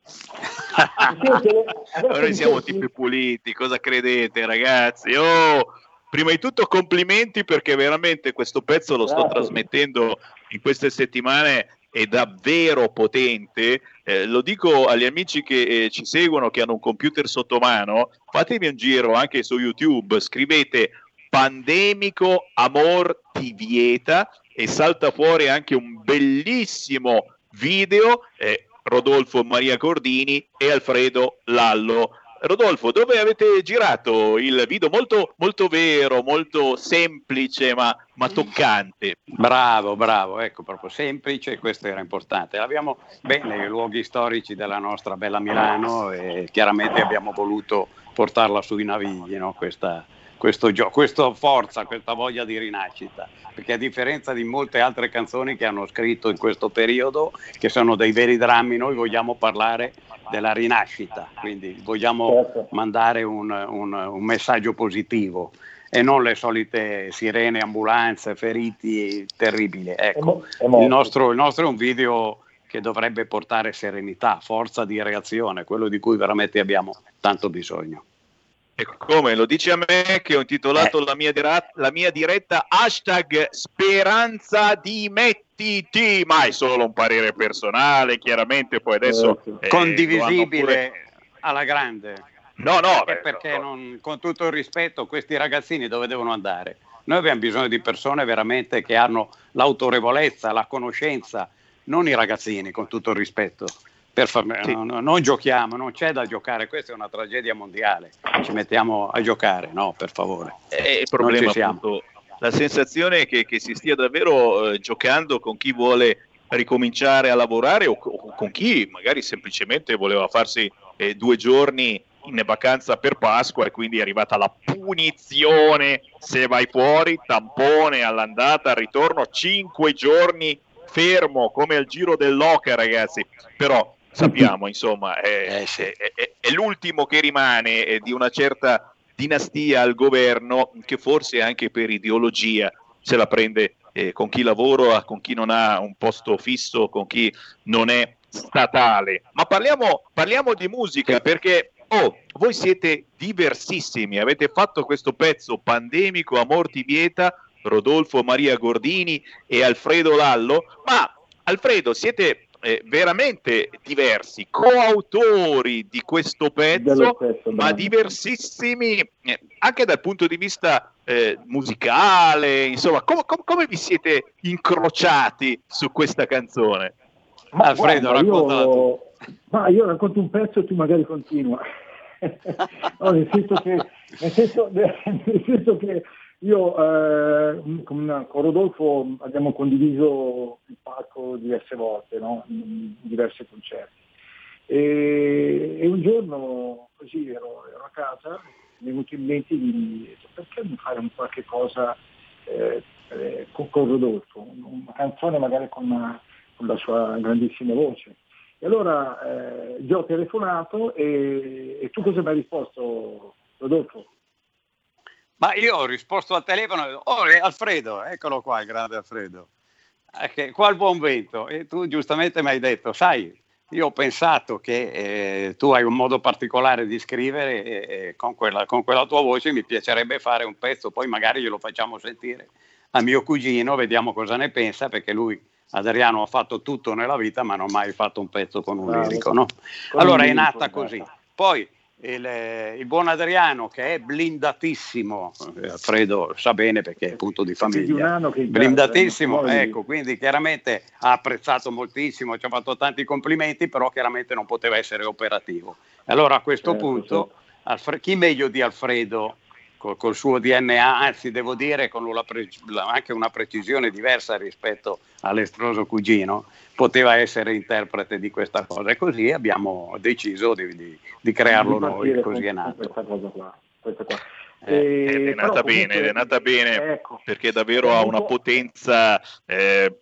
Noi siamo tipi puliti, cosa credete, ragazzi? Oh, prima di tutto complimenti perché veramente questo pezzo lo sto Grazie. trasmettendo in queste settimane è davvero potente. Eh, lo dico agli amici che eh, ci seguono, che hanno un computer sotto mano, fatevi un giro anche su YouTube, scrivete Pandemico Amor ti vieta e salta fuori anche un bellissimo video. eh, Rodolfo Maria Cordini e Alfredo Lallo. Rodolfo, dove avete girato il video molto, molto vero, molto semplice ma, ma toccante? Bravo, bravo, ecco, proprio semplice, questo era importante. Abbiamo bene i luoghi storici della nostra bella Milano e chiaramente abbiamo voluto portarla sui navigli, no? questa, questo gio- questa forza, questa voglia di rinascita, perché a differenza di molte altre canzoni che hanno scritto in questo periodo, che sono dei veri drammi, noi vogliamo parlare della rinascita, quindi vogliamo mandare un, un- un messaggio positivo e non le solite sirene, ambulanze, feriti terribili. Ecco, è morto. il nostro, il nostro è un video che dovrebbe portare serenità, forza di reazione, quello di cui veramente abbiamo tanto bisogno. Ecco, come lo dici a me che ho intitolato la, mia dira- la mia diretta hashtag speranza di mettiti, ma è solo un parere personale, chiaramente poi adesso... eh, lo Condivisibile alla grande. No, no, perché, beh, perché non- con tutto il rispetto, questi ragazzini dove devono andare? Noi abbiamo bisogno di persone veramente che hanno l'autorevolezza, la conoscenza, non i ragazzini, con tutto il rispetto. Per favore, sì. no, non giochiamo, non c'è da giocare, questa è una tragedia mondiale. Ci mettiamo a giocare, no, per favore. È il problema, appunto, la sensazione è che, che si stia davvero eh, giocando con chi vuole ricominciare a lavorare o, o, con chi magari semplicemente voleva farsi eh, due giorni in vacanza per Pasqua e quindi è arrivata la punizione se vai fuori, tampone all'andata, al ritorno, cinque giorni fermo come al giro dell'Oca ragazzi, però sappiamo insomma è, è, è, è l'ultimo che rimane eh, di una certa dinastia al governo che forse anche per ideologia se la prende eh, con chi lavora, con chi non ha un posto fisso, con chi non è statale. Ma parliamo, parliamo di musica perché oh, voi siete diversissimi, avete fatto questo pezzo pandemico a morti vieta, Rodolfo Maria Gordini e Alfredo Lallo, ma Alfredo siete eh, veramente diversi, coautori di questo pezzo, stesso, ma diversissimi eh, anche dal punto di vista eh, musicale, insomma, com- com- come vi siete incrociati su questa canzone? Ma Alfredo, racconta io... Ma io racconto un pezzo e tu magari continua. no, nel, senso che, nel, senso, nel senso che io eh, con, con, Rodolfo abbiamo condiviso il palco diverse volte, no? in diversi concerti. E, e, un giorno così ero, ero, a casa, mi è venuto in mente di perché non fare un qualche cosa eh, eh, con, con, Rodolfo, una canzone magari con, una, con la sua grandissima voce. E allora eh, gli ho telefonato e, e tu cosa mi hai risposto, Rodolfo? Ma io ho risposto al telefono, oh Alfredo, eccolo qua il grande Alfredo, eh, qua il buon vento. E tu giustamente mi hai detto, sai, io ho pensato che eh, tu hai un modo particolare di scrivere e, e con, quella, con, quella, tua voce mi piacerebbe fare un pezzo, poi magari glielo facciamo sentire a mio cugino, vediamo cosa ne pensa, perché lui, Adriano, ha fatto tutto nella vita ma non ha mai fatto un pezzo con un lirico. No? Allora è nata così. Poi il, il, buon Adriano che è blindatissimo, eh, Alfredo sa bene perché è punto di famiglia, blindatissimo, ecco, quindi chiaramente ha apprezzato moltissimo, ci ha fatto tanti complimenti, però chiaramente non poteva essere operativo. Allora a questo certo, punto, certo. Alfre- chi meglio di Alfredo col, col suo DNA, anzi devo dire con una pre- anche una precisione diversa rispetto all'estroso cugino, poteva essere interprete di questa cosa e così abbiamo deciso di, di, di crearlo di noi, così è nato. Questa cosa qua, questa qua. Eh, ed è nata bene, è nata bene ecco, perché davvero ha una potenza eh,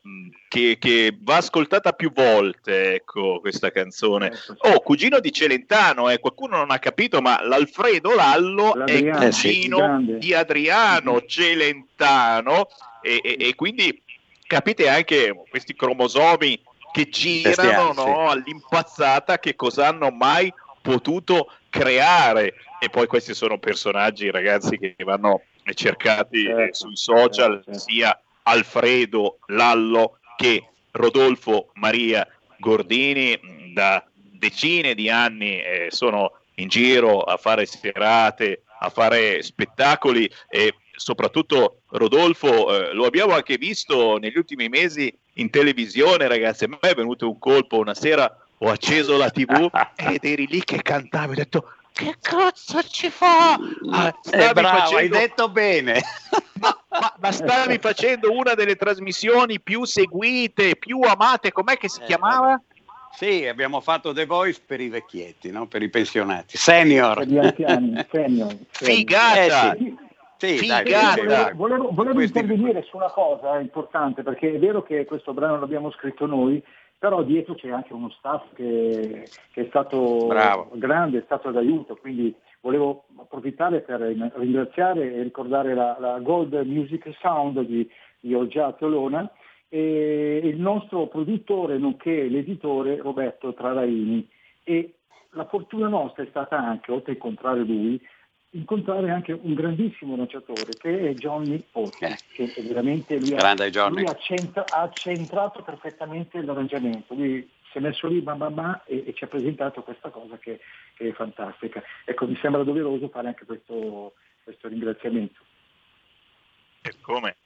che, che, va ascoltata più volte, ecco, questa canzone. Ecco, oh, cugino di Celentano, eh, qualcuno non ha capito, ma l'Alfredo Lallo L'Adriano, è cugino sì, di Adriano mm-hmm. Celentano e, e, e, quindi capite anche questi cromosomi che girano no, all'impazzata che cosa hanno mai potuto creare. E poi questi sono personaggi ragazzi che vanno cercati certo, sui social certo, certo. sia Alfredo Lallo che Rodolfo Maria Gordini da decine di anni eh, sono in giro a fare serate, a fare spettacoli. E soprattutto Rodolfo eh, lo abbiamo anche visto negli ultimi mesi in televisione ragazzi, a me è venuto un colpo una sera ho acceso la tv ed eri lì che cantavi, ho detto che cazzo ci fa? Ah, eh, bravo, facendo... hai detto bene. ma, ma, ma, stavi facendo una delle trasmissioni più seguite, più amate, com'è che si eh, chiamava? Sì, abbiamo fatto The Voice per i vecchietti, no? per i pensionati. Senior. Per gli anziani, senior. Figata! Eh, sì. Sì, Figata. Dai, volevo, volevo intervenire su una cosa importante, perché è vero che questo brano l'abbiamo scritto noi, però dietro c'è anche uno staff che, che è stato Bravo. grande, è stato d'aiuto, quindi volevo approfittare per ringraziare e ricordare la, la Gold Music Sound di, di Olgiato Lona e il nostro produttore nonché l'editore Roberto Traraini e la fortuna nostra è stata anche, oltre a incontrare lui, incontrare anche un grandissimo lanciatore che è Johnny Otti, eh. che veramente lui, ha, lui ha, centra, ha, centrato perfettamente l'arrangiamento. Lui si è messo lì bam bam bam, e, e, ci ha presentato questa cosa che, che, è fantastica. Ecco, mi sembra doveroso fare anche questo, questo ringraziamento. E come?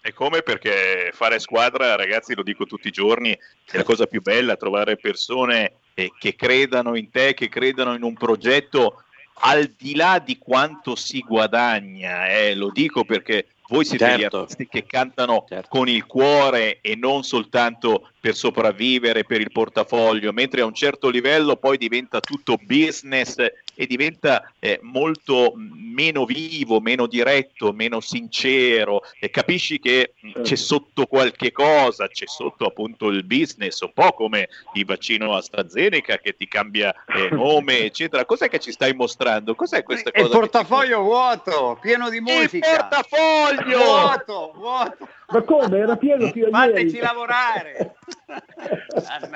E come perché fare squadra, ragazzi, lo dico tutti i giorni, è la cosa più bella, trovare persone eh, che credano in te, che credano in un progetto al di là di quanto si guadagna, eh, lo dico perché voi siete certo. gli artisti che cantano certo. con il cuore e non soltanto per sopravvivere, per il portafoglio, mentre a un certo livello poi diventa tutto business e diventa eh, molto meno vivo, meno diretto, meno sincero e capisci che mm, c'è sotto qualche cosa, c'è sotto appunto il business, un po' come il vaccino AstraZeneca che ti cambia eh, nome, eccetera. Cos'è che ci stai mostrando? Cos'è questa cosa? Il portafoglio vuoto, pieno di musica. Il portafoglio vuoto, vuoto. Ma come? Era pieno fino a Fateci lavorare.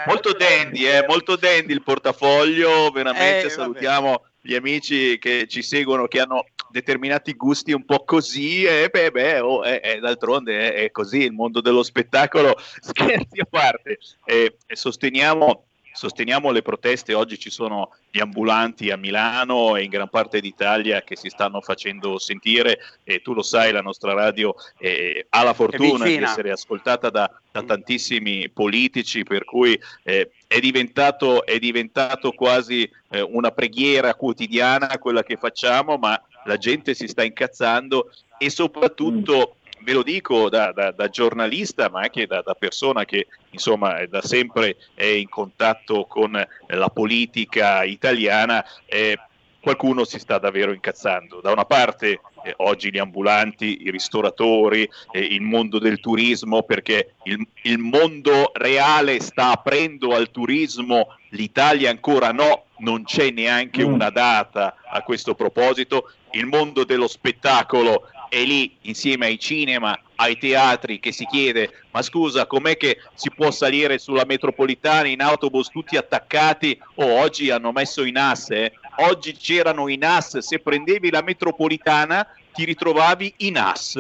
molto dandy, eh, molto dandy il portafoglio, veramente eh, salutiamo vabbè. gli amici che ci seguono, che hanno determinati gusti un po' così e beh, beh oh, eh, eh, d'altronde è, è, così il mondo dello spettacolo, scherzi a parte, e sosteniamo sosteniamo le proteste, oggi ci sono gli ambulanti a Milano e in gran parte d'Italia che si stanno facendo sentire e tu lo sai, la nostra radio eh, ha la fortuna di essere ascoltata da, da tantissimi politici, per cui eh, è, diventato, è, diventato, quasi eh, una preghiera quotidiana quella che facciamo, ma la gente si sta incazzando e soprattutto ve lo dico da, da, da giornalista, ma anche da, da, persona che insomma da sempre è in contatto con la politica italiana, eh, qualcuno si sta davvero incazzando. Da una parte eh, oggi gli ambulanti, i ristoratori, eh, il mondo del turismo, perché il, il, mondo reale sta aprendo al turismo, l'Italia ancora no, non c'è neanche mm. una data a questo proposito. Il mondo dello spettacolo è lì insieme ai cinema, ai teatri che si chiede ma scusa com'è che si può salire sulla metropolitana in autobus tutti attaccati o oh, oggi hanno messo i NAS eh? oggi c'erano i NAS se prendevi la metropolitana ti ritrovavi i NAS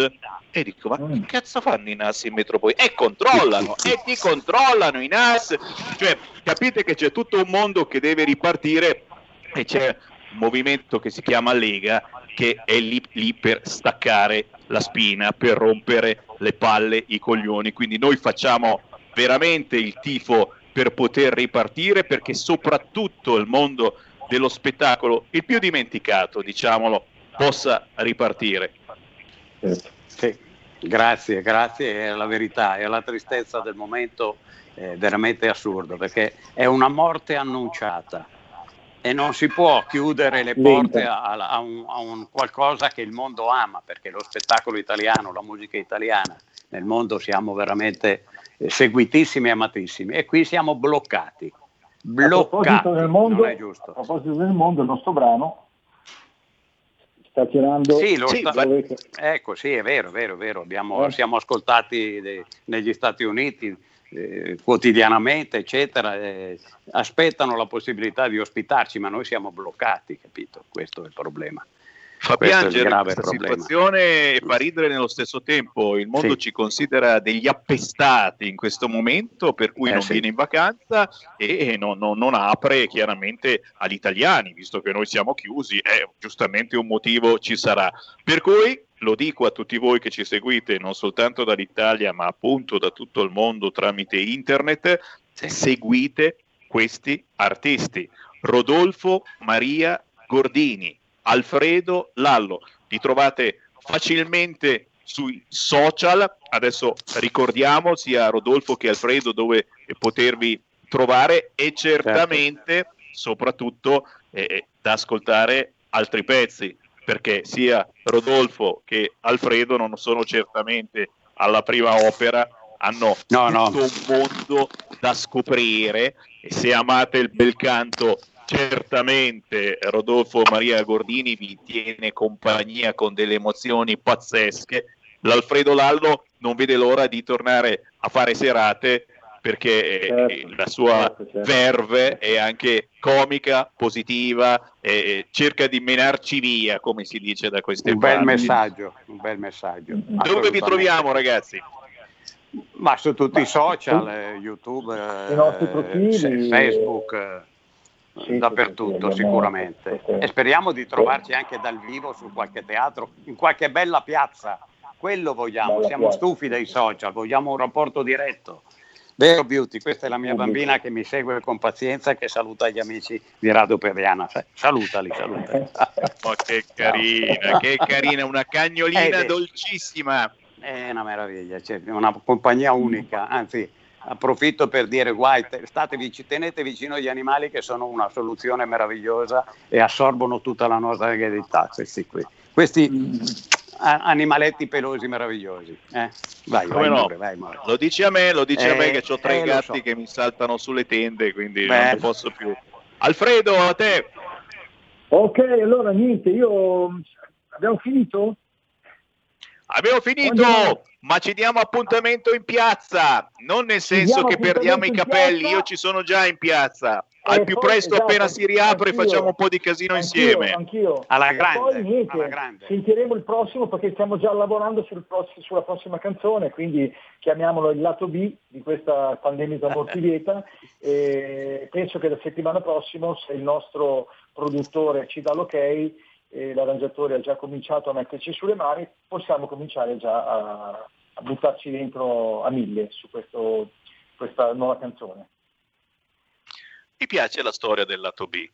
e dico ma che mm. cazzo fanno i NAS in metropolitana e controllano e ti controllano i NAS cioè capite che c'è tutto un mondo che deve ripartire e c'è movimento che si chiama Lega che è lì, lì per staccare la spina, per rompere le palle, i coglioni. Quindi noi facciamo veramente il tifo per poter ripartire perché soprattutto il mondo dello spettacolo, il più dimenticato, diciamolo, possa ripartire. Sì, grazie, grazie, è la verità, è la tristezza del momento è veramente assurdo perché è una morte annunciata e non si può chiudere le porte a, a, un, a, un, qualcosa che il mondo ama, perché lo spettacolo italiano, la musica italiana, nel mondo siamo veramente eh, seguitissimi e amatissimi e qui siamo bloccati. Bloccati, a proposito del mondo, a proposito del mondo il nostro brano sta tirando... Sì, lo sì, sta... ecco, sì, è vero, è vero, è vero. Abbiamo, eh. siamo ascoltati de... negli Stati Uniti, eh, quotidianamente, eccetera, eh, aspettano la possibilità di ospitarci, ma noi siamo bloccati, capito? Questo è il problema. Fa piangere questa problema. situazione e fa ridere nello stesso tempo. Il mondo sì. ci considera degli appestati in questo momento, per cui eh, non sì. viene in vacanza e non, non, non, apre chiaramente agli italiani, visto che noi siamo chiusi, eh, giustamente un motivo ci sarà. Per cui lo dico a tutti voi che ci seguite non soltanto dall'Italia ma appunto da tutto il mondo tramite internet, seguite questi artisti. Rodolfo Maria Gordini, Alfredo Lallo, li trovate facilmente sui social, adesso ricordiamo sia Rodolfo che Alfredo dove potervi trovare e certamente certo. soprattutto eh, da ascoltare altri pezzi perché sia Rodolfo che Alfredo non sono certamente alla prima opera, hanno no, no. tutto un mondo da scoprire e se amate il bel canto certamente Rodolfo Maria Gordini vi tiene compagnia con delle emozioni pazzesche. L'Alfredo Lallo non vede l'ora di tornare a fare serate perché certo, la sua certo, certo. verve è anche comica, positiva, e cerca di menarci via, come si dice da queste un parti. Bel messaggio, un bel messaggio. Dove vi troviamo ragazzi? Ma su tutti i social, eh, YouTube, eh, Facebook, eh, sì, dappertutto sì, sicuramente. E speriamo di trovarci anche dal vivo su qualche teatro, in qualche bella piazza. Quello vogliamo, siamo stufi dei social, vogliamo un rapporto diretto Vero Beauty, questa è la mia bambina che mi segue con pazienza che saluta gli amici di Radio Perriana. Salutali, salutali. Ma che carina, che carina, una cagnolina Eh, dolcissima. È una meraviglia, c'è una compagnia unica, anzi approfitto per dire guai, vici- tenete vicino gli animali che sono una soluzione meravigliosa e assorbono tutta la nostra eredità, questi qui. Questi a- animaletti pelosi meravigliosi. Eh? Vai, Come vai, no? More, vai, More. Lo dici a me, lo dici a me Eh, che ho tre eh, gatti so. che mi saltano sulle tende, quindi Beh. non posso più. Alfredo, a te. Ok, allora niente, io abbiamo finito? Abbiamo finito, Andiamo. ma ci diamo appuntamento in piazza, non nel senso che perdiamo i capelli, piazza. io ci sono già in piazza. Al Eh, più poi, presto, esatto, appena si riapre, anch'io. facciamo un po' di casino Anch'io, insieme. Anch'io. Alla grande, Poi niente, alla grande. sentiremo il prossimo perché stiamo già lavorando sul pross- sulla prossima canzone, quindi chiamiamolo il lato B di questa pandemica mortivieta e penso che la settimana prossima, se il nostro produttore ci dà l'ok e l'arrangiatore ha già cominciato a metterci sulle mani, possiamo cominciare già a, a buttarci dentro a mille su questo- questa nuova canzone. Mi piace la storia del lato B.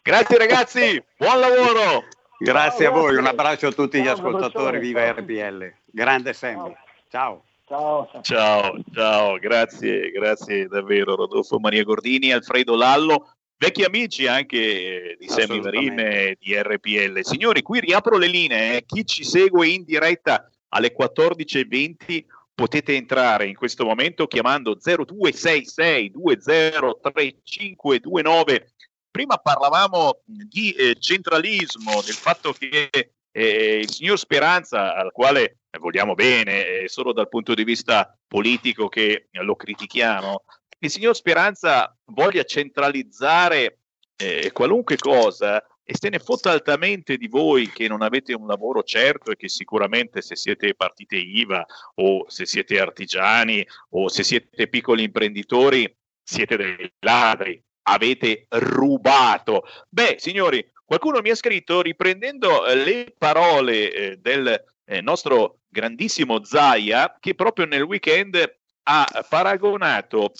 Grazie ragazzi, buon lavoro. Grazie a Ciao, voi, un abbraccio a tutti gli Ciao, ascoltatori, professore. viva Ciao. RPL. Grande Sammy. Ciao. Ciao. ciao. Ciao, ciao, grazie, grazie davvero Rodolfo Maria Gordini, Alfredo Lallo, vecchi amici anche di Sammy Varin e di RPL. Signori, qui riapro le linee, eh. chi ci segue in diretta alle 14.20 potete entrare in questo momento chiamando 0266 203529. Prima parlavamo di eh, centralismo, del fatto che eh, il signor Speranza, al quale vogliamo bene, è solo dal punto di vista politico che lo critichiamo, il signor Speranza voglia centralizzare eh, qualunque cosa e se ne fotta altamente di voi che non avete un lavoro certo e che sicuramente se siete partite IVA o se siete artigiani o se siete piccoli imprenditori siete dei ladri, avete rubato. Beh, signori, qualcuno mi ha scritto riprendendo eh, le parole eh, del eh, nostro grandissimo Zaia che proprio nel weekend ha paragonato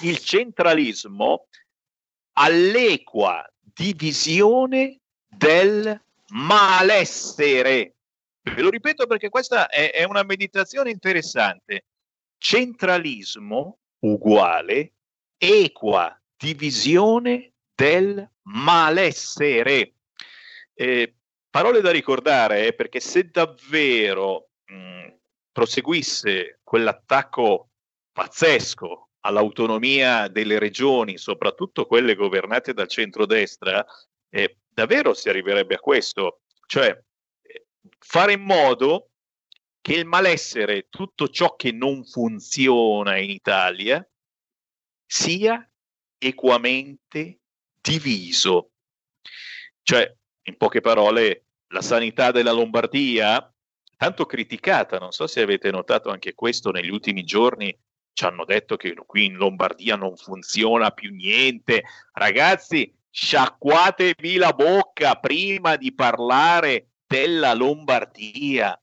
il centralismo all'equa divisione del malessere. Ve lo ripeto perché questa è, è una meditazione interessante. Centralismo uguale equa divisione del malessere. Eh, parole da ricordare eh, perché se davvero mh, proseguisse quell'attacco pazzesco all'autonomia delle regioni, soprattutto quelle governate dal centrodestra, eh, davvero si arriverebbe a questo, cioè eh, fare in modo che il malessere, tutto ciò che non funziona in Italia, sia equamente diviso. Cioè, in poche parole, la sanità della Lombardia, tanto criticata, non so se avete notato anche questo negli ultimi giorni, ci hanno detto che qui in Lombardia non funziona più niente. Ragazzi, sciacquatevi la bocca prima di parlare della Lombardia.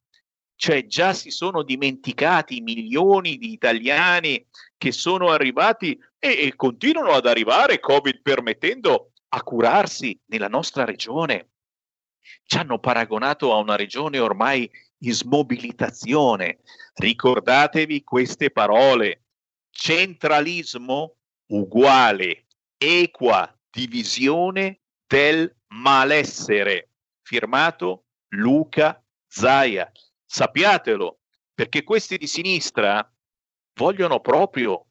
Cioè già si sono dimenticati milioni di italiani che sono arrivati e, e continuano ad arrivare, Covid permettendo, a curarsi nella nostra regione. Ci hanno paragonato a una regione ormai in smobilitazione. Ricordatevi queste parole. Centralismo uguale equa divisione del malessere. Firmato Luca Zaia. Sappiatelo, perché questi di sinistra vogliono proprio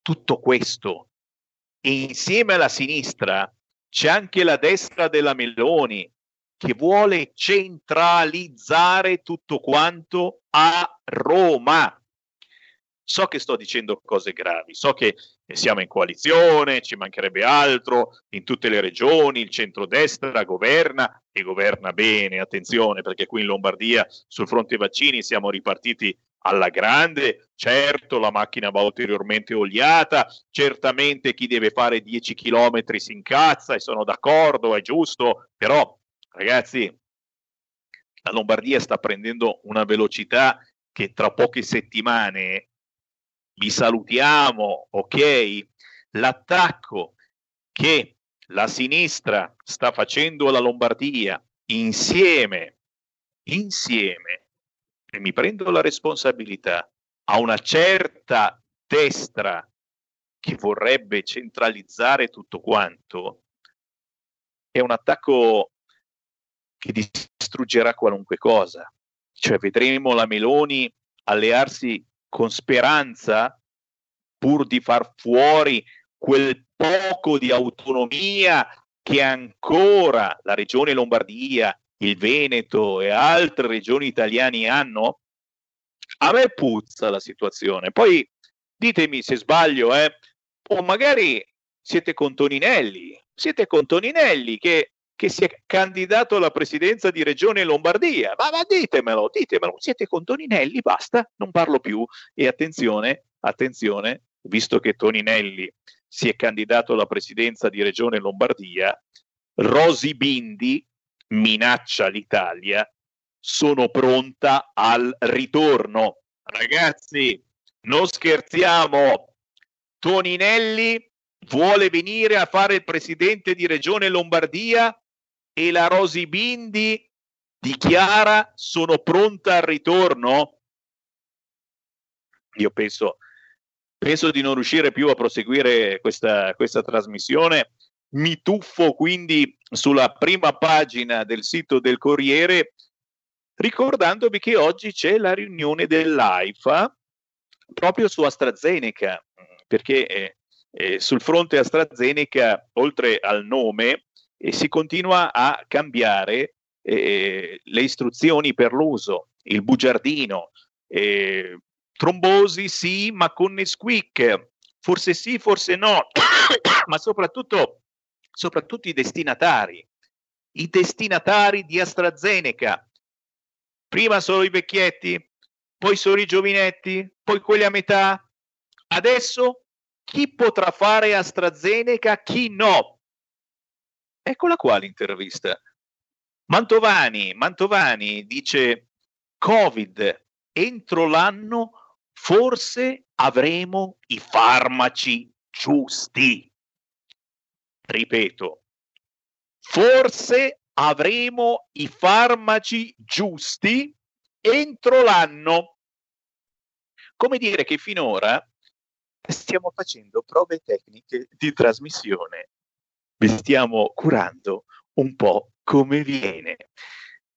tutto questo. E insieme alla sinistra c'è anche la destra della Meloni che vuole centralizzare tutto quanto a Roma. So che sto dicendo cose gravi, so che siamo in coalizione, ci mancherebbe altro, in tutte le regioni il centrodestra governa e governa bene, attenzione perché qui in Lombardia sul fronte vaccini siamo ripartiti alla grande, certo la macchina va ulteriormente oliata, certamente chi deve fare 10 km si incazza e sono d'accordo, è giusto, però ragazzi la Lombardia sta prendendo una velocità che tra poche settimane vi salutiamo, ok? L'attacco che la sinistra sta facendo alla Lombardia insieme, insieme, e mi prendo la responsabilità, a una certa destra che vorrebbe centralizzare tutto quanto, è un attacco che distruggerà qualunque cosa. Cioè vedremo la Meloni allearsi con speranza pur di far fuori quel poco di autonomia che ancora la regione Lombardia, il Veneto e altre regioni italiane hanno? A me puzza la situazione. Poi ditemi se sbaglio, eh, o magari siete con Toninelli, siete con Toninelli che, che, si è candidato alla presidenza di Regione Lombardia, ma, ma ditemelo, ditemelo, siete con Toninelli, basta, non parlo più. E attenzione, attenzione, visto che Toninelli si è candidato alla presidenza di Regione Lombardia, Rosi Bindi minaccia l'Italia, sono pronta al ritorno. Ragazzi, non scherziamo, Toninelli vuole venire a fare il presidente di Regione Lombardia e la Rosi Bindi dichiara sono pronta al ritorno. Io penso, penso di non riuscire più a proseguire questa, questa trasmissione. Mi tuffo quindi sulla prima pagina del sito del Corriere ricordandovi che oggi c'è la riunione dell'AIFA proprio su AstraZeneca perché eh, eh, sul fronte AstraZeneca, oltre al nome, eh, si continua a cambiare eh, le istruzioni per l'uso, il bugiardino, eh, trombosi sì, ma con Nesquik, forse sì, forse no, ma soprattutto, soprattutto i destinatari, i destinatari di AstraZeneca. Prima solo i vecchietti, poi solo i giovinetti, poi quelli a metà, Adesso chi potrà fare AstraZeneca, chi no? Eccola qua l'intervista. Mantovani, Mantovani dice Covid entro l'anno forse avremo i farmaci giusti. Ripeto, forse avremo i farmaci giusti entro l'anno. Come dire che finora stiamo facendo prove tecniche di trasmissione, vi stiamo curando un po' come viene.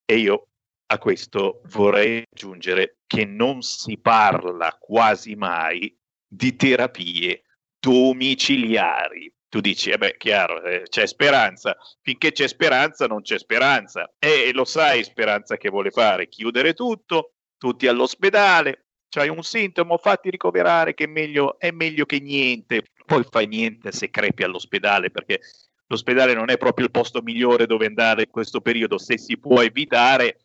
E io a questo vorrei aggiungere che non si parla quasi mai di terapie domiciliari. Tu dici, eh beh, chiaro, eh, c'è speranza. Finché c'è speranza, non c'è speranza. E lo sai, speranza che vuole fare? Chiudere tutto, tutti all'ospedale, c'hai un sintomo, fatti ricoverare che meglio, è meglio che niente. Poi fai niente se crepi all'ospedale perché l'ospedale non è proprio il posto migliore dove andare in questo periodo, se si può evitare.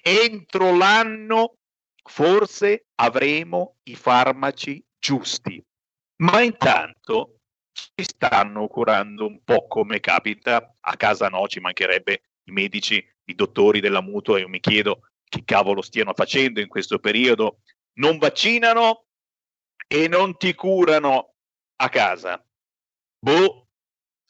Entro l'anno forse avremo i farmaci giusti, ma intanto ci stanno curando un po' come capita, a casa no, ci mancherebbe i medici, i dottori della mutua, io mi chiedo che cavolo stiano facendo in questo periodo, non vaccinano e non ti curano a casa. Boh,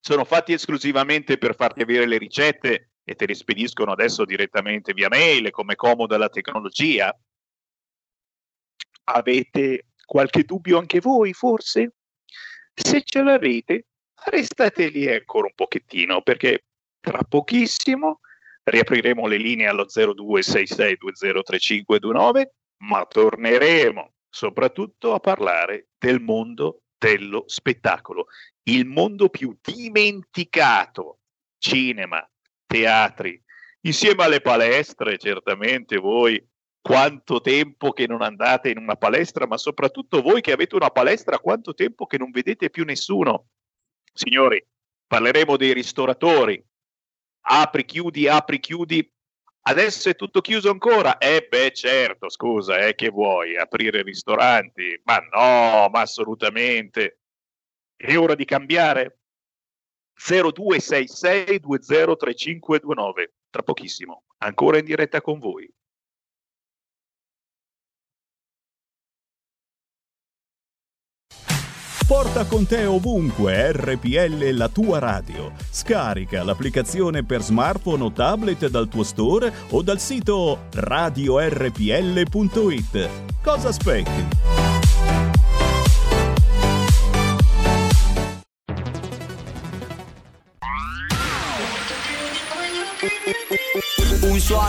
sono fatti esclusivamente per farti avere le ricette e te le spediscono adesso direttamente via mail, come comoda la tecnologia. Avete qualche dubbio anche voi, forse? Se ce l'avete, restate lì ancora un pochettino, perché tra pochissimo riapriremo le linee allo 0266203529, ma torneremo soprattutto a parlare del mondo dello spettacolo, il mondo più dimenticato, cinema, teatri, insieme alle palestre, certamente voi quanto tempo che non andate in una palestra, ma soprattutto voi che avete una palestra, quanto tempo che non vedete più nessuno. Signori, parleremo dei ristoratori, apri, chiudi, apri, chiudi. Adesso è tutto chiuso ancora? Eh beh certo, scusa, eh, che vuoi? Aprire ristoranti? Ma no, ma assolutamente. È ora di cambiare? 0266203529, tra pochissimo, ancora in diretta con voi. Porta con te ovunque RPL la tua radio. Scarica l'applicazione per smartphone o tablet dal tuo store o dal sito radiorpl.it. Cosa aspetti?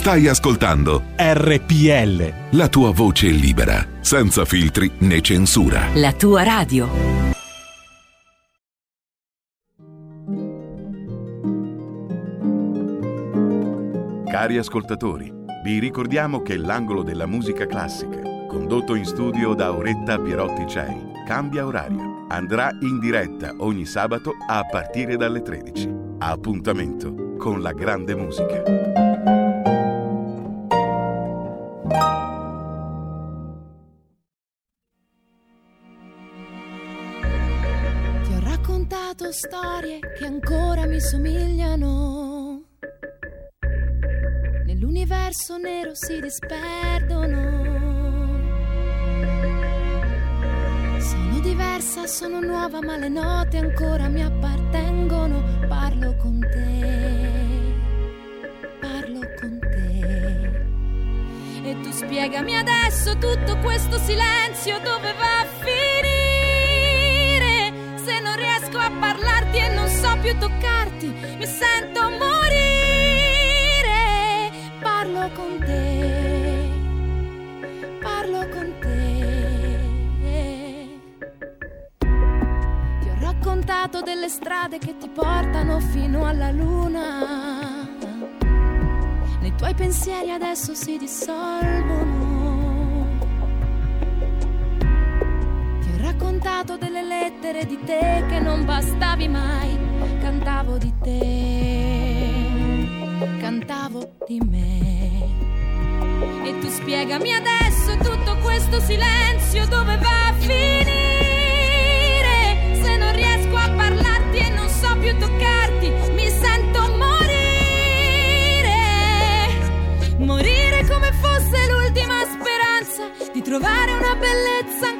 Stai ascoltando RPL. La tua voce libera, senza filtri né censura. La tua radio. Cari ascoltatori, vi ricordiamo che l'angolo della musica classica, condotto in studio da Auretta Pierotti Cei, cambia orario. Andrà in diretta ogni sabato a partire dalle 13. Appuntamento con la grande musica. Raccontato storie che ancora mi somigliano. Nell'universo nero si disperdono. Sono diversa, sono nuova, ma le note ancora mi appartengono. Parlo con te, E tu spiegami adesso tutto questo silenzio dove va a finire se non riesco a parlarti e non so più toccarti, mi sento morire. Parlo con te, parlo con te. Ti ho raccontato delle strade che ti portano fino alla luna. Tuoi pensieri adesso si dissolvono. raccontato delle lettere di te che non bastavi mai. Cantavo di te, cantavo di me. E tu spiegami adesso tutto questo silenzio dove va a finire. Se non riesco a parlarti e non so più toccarti, di trovare una bellezza ancora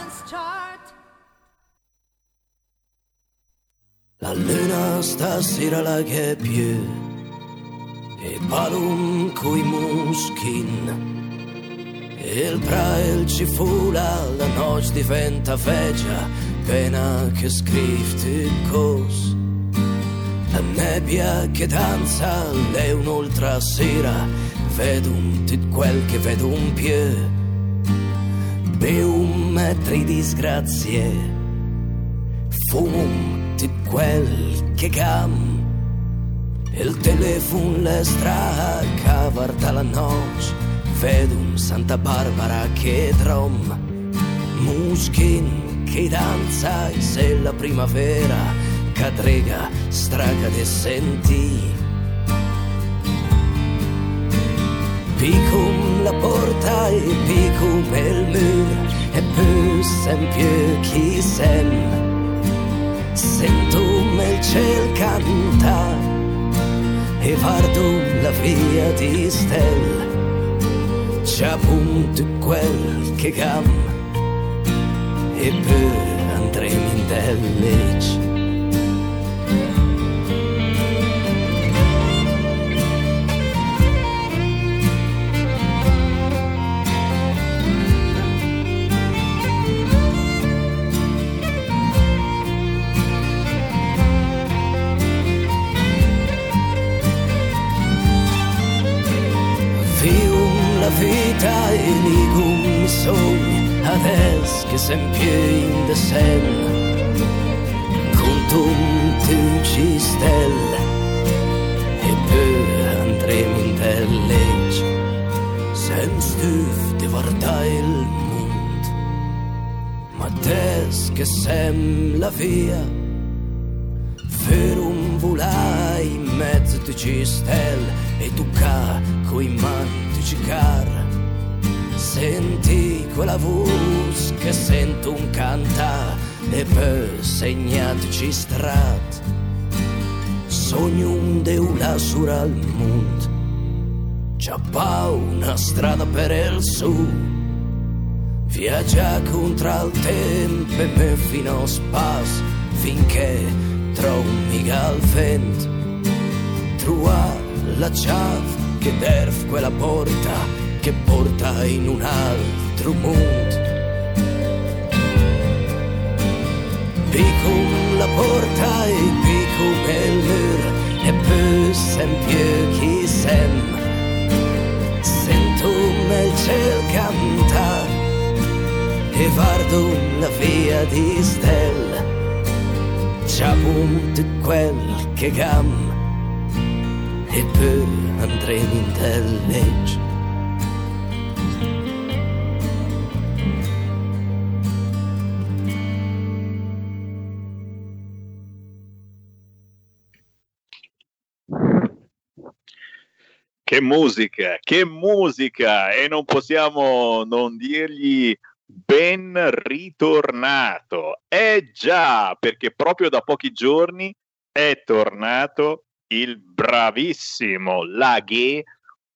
Stasera la che più e palum coi muschin. Il prael ci fula, la noce diventa veggia, pena che scrivti cos. La nebbia che danza, è un'altra sera, vedo un tit quel che vedo un più. Beum metri disgrazie, fum tit quel che cam. Il telefono le stra cavar dalla noce vedum Santa Barbara che drom. Muschin che danza e se la primavera cadrega straga de senti. Picum la porta e picum il mur e più sempre chi sem. Sentum ciel canta e vardum la via di stelle c'è appunto quel che cam e poi andremo in dellice vita e ligum sogn adesso che sempre in de sen con tutti ci stelle e poi andremo in dellegge senza stuf di guardare il mondo ma adesso che sem la via. Per un volare in mezzo di ci stelle e tu ca coi mani appiccicar. Senti quella voce che sento un canta e poi segnatici strat. Sogno un deula sura al mondo, c'ha una strada per il su. Viaggia contro il tempo e me fino a spas finché trovi al vento. Trova la chiave che derf quella porta che porta in un altro mondo. Picum la porta e il mur e poi sempre chi sem. Sentum il ciel canta e vardum la via di stella. C'ha punto quel che gam e poi andremo in tellegge. Che musica, che musica! E non possiamo non dirgli ben ritornato. Eh già, perché proprio da pochi giorni è tornato il bravissimo Laghe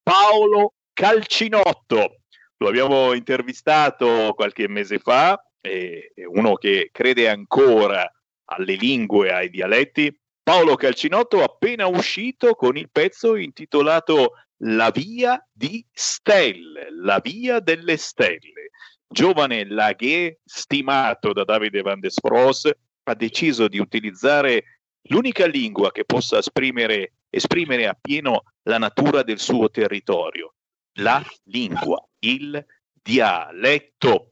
Paolo Calcinotto. Lo abbiamo intervistato qualche mese fa, è uno che crede ancora alle lingue, ai dialetti. Paolo Calcinotto appena uscito con il pezzo intitolato La via di stelle, la via delle stelle. Giovane Laghe, stimato da Davide Van der Spross, ha deciso di utilizzare l'unica lingua che possa esprimere, esprimere appieno la natura del suo territorio, la lingua, il dialetto.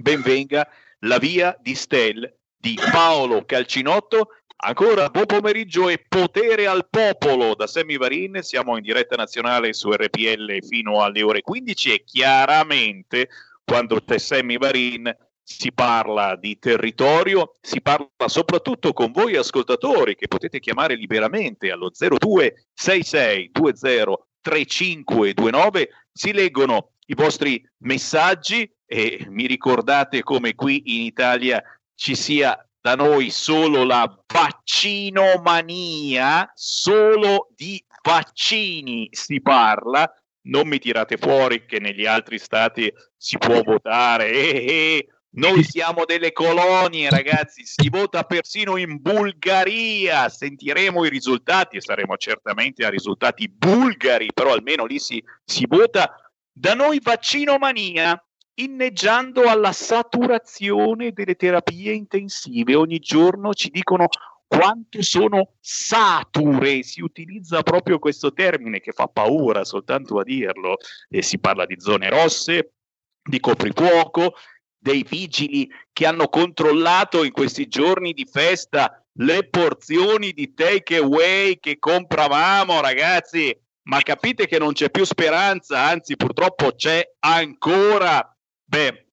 Benvenga la via di Stel di Paolo Calcinotto. Ancora buon pomeriggio e potere al popolo da Sammy Varin. Siamo in diretta nazionale su RPL fino alle ore 15 e chiaramente quando c'è Sammy Varin si parla di territorio, si parla soprattutto con voi ascoltatori che potete chiamare liberamente allo 0266203529, si leggono i vostri messaggi e mi ricordate come qui in Italia ci sia da noi solo la vaccinomania, solo di vaccini si parla, non mi tirate fuori che negli altri stati si può votare, eh, eh, Noi siamo delle colonie, ragazzi, si vota persino in Bulgaria. Sentiremo i risultati e saremo certamente a risultati bulgari, però almeno lì si, si vota. Da noi vaccino mania, inneggiando alla saturazione delle terapie intensive. Ogni giorno ci dicono quanto sono sature, si utilizza proprio questo termine che fa paura soltanto a dirlo, e si parla di zone rosse, di coprifuoco, dei vigili che hanno controllato in questi giorni di festa le porzioni di take away che compravamo, ragazzi. Ma capite che non c'è più speranza, anzi purtroppo c'è ancora. Beh,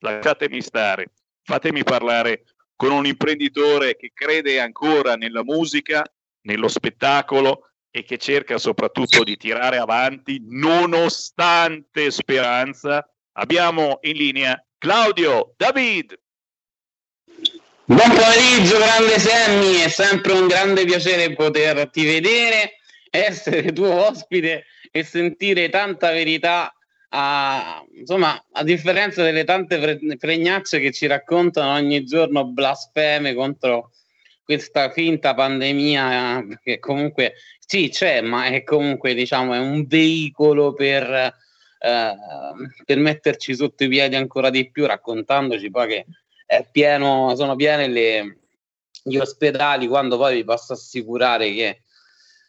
lasciatemi stare, fatemi parlare con un imprenditore che crede ancora nella musica, nello spettacolo e che cerca soprattutto di tirare avanti nonostante speranza. Abbiamo in linea Claudio David. Buon pomeriggio, grande Sammy, è sempre un grande piacere poterti vedere, essere tuo ospite e sentire tanta verità. A, insomma, a differenza delle tante pre- pregnacce che ci raccontano ogni giorno blasfeme contro questa finta pandemia, che comunque sì c'è, ma è comunque diciamo è un veicolo per eh, per metterci sotto i piedi ancora di più, raccontandoci poi che è pieno, sono piene le, gli ospedali, quando poi vi posso assicurare che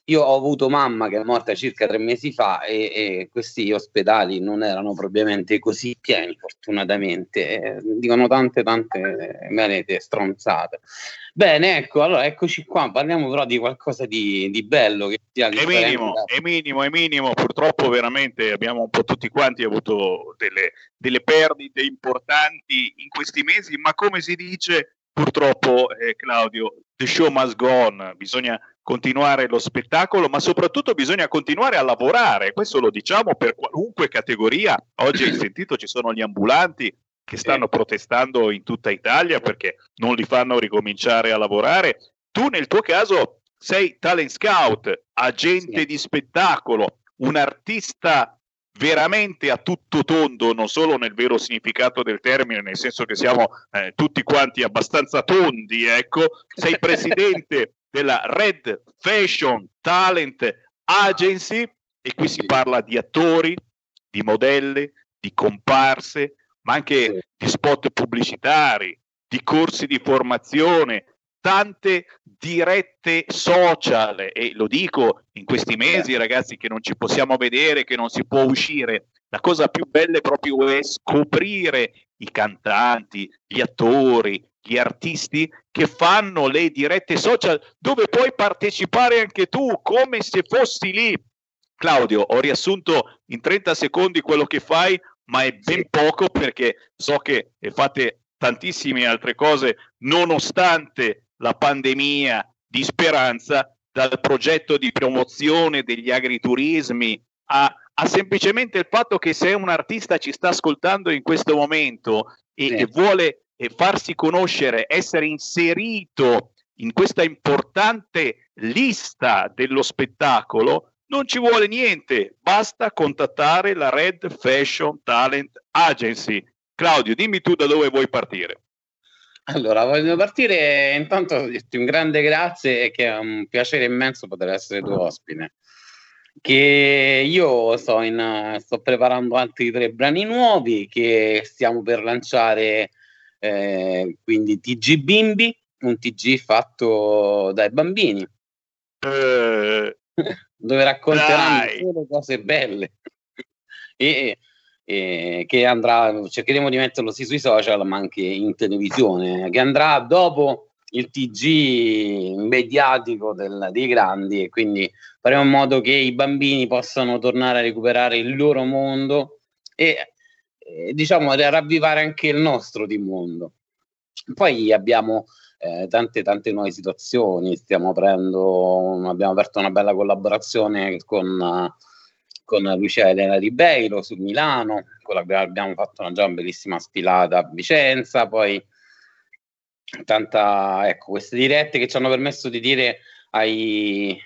io ho avuto mamma che è morta circa tre mesi fa e, e questi ospedali non erano propriamente così pieni, fortunatamente. Eh, dicono tante, tante merete stronzate. Bene, ecco, allora eccoci qua, parliamo però di qualcosa di, di bello che sia è minimo, è minimo, è minimo, purtroppo veramente abbiamo un po' tutti quanti avuto delle, delle perdite importanti in questi mesi, ma come si dice purtroppo eh, Claudio, the show must go on, bisogna continuare lo spettacolo, ma soprattutto bisogna continuare a lavorare, questo lo diciamo per qualunque categoria, oggi hai sentito ci sono gli ambulanti, che stanno protestando in tutta Italia perché non li fanno ricominciare a lavorare. Tu nel tuo caso sei talent scout, agente sì. di spettacolo, un artista veramente a tutto tondo, non solo nel vero significato del termine, nel senso che siamo eh, tutti quanti abbastanza tondi, ecco, sei presidente della Red Fashion Talent Agency e qui si parla di attori, di modelle, di comparse, ma anche di spot pubblicitari, di corsi di formazione, tante dirette social e lo dico in questi mesi ragazzi che non ci possiamo vedere, che non si può uscire. La cosa più bella è proprio è scoprire i cantanti, gli attori, gli artisti che fanno le dirette social dove puoi partecipare anche tu come se fossi lì. Claudio, ho riassunto in 30 secondi quello che fai, ma è ben poco perché so che fate tantissime altre cose nonostante la pandemia di speranza, dal progetto di promozione degli agriturismi a, a semplicemente il fatto che se un artista ci sta ascoltando in questo momento e, sì. e vuole farsi conoscere, essere inserito in questa importante lista dello spettacolo, non ci vuole niente, basta contattare la Red Fashion Talent Agency. Claudio, dimmi tu da dove vuoi partire. Allora, voglio partire intanto dirti un grande grazie e che è un piacere immenso poter essere tuo ospite. Che io sto, in, sto preparando altri tre brani nuovi che stiamo per lanciare, eh, quindi TG Bimbi, un TG fatto dai bambini. Eh, dove racconteranno Dai. solo cose belle e, e, che andrà cercheremo di metterlo sì sui social ma anche in televisione che andrà dopo il TG mediatico del, dei grandi e quindi faremo in modo che i bambini possano tornare a recuperare il loro mondo e, e diciamo ravvivare anche il nostro di mondo. Poi abbiamo eh, tante tante nuove situazioni, stiamo aprendo, abbiamo aperto una bella collaborazione con, con Lucia Elena Ribeiro su Milano, con la quale abbiamo fatto una già bellissima sfilata a Vicenza, poi tanta, ecco, queste dirette che ci hanno permesso di dire ai,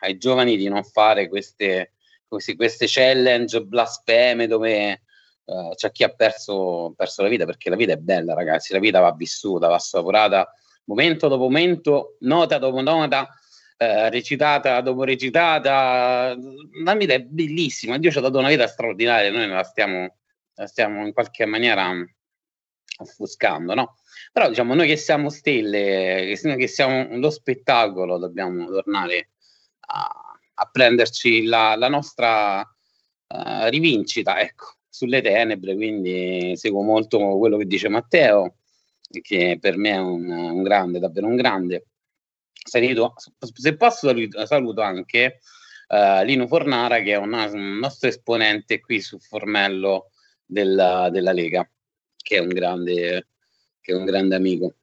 ai giovani di non fare queste, queste challenge blasfeme dove uh, c'è chi ha perso, perso, la vita perché la vita è bella, ragazzi. La vita va vissuta, va assaporata momento dopo momento, nota dopo nota. Uh, recitata dopo recitata, la vita è bellissima. Dio ci ha dato una vita straordinaria, noi la stiamo, la stiamo in qualche maniera offuscando, no? Però diciamo, noi che siamo stelle, che siamo lo spettacolo, dobbiamo tornare a, a prenderci la, la nostra uh, rivincita, ecco, sulle tenebre, quindi seguo molto quello che dice Matteo, che per me è un, un grande, davvero un grande. Saluto, se posso saluto, saluto anche uh, Lino Fornara, che è una, un nostro esponente qui su Formello della, della Lega, che è un grande che è un grande amico.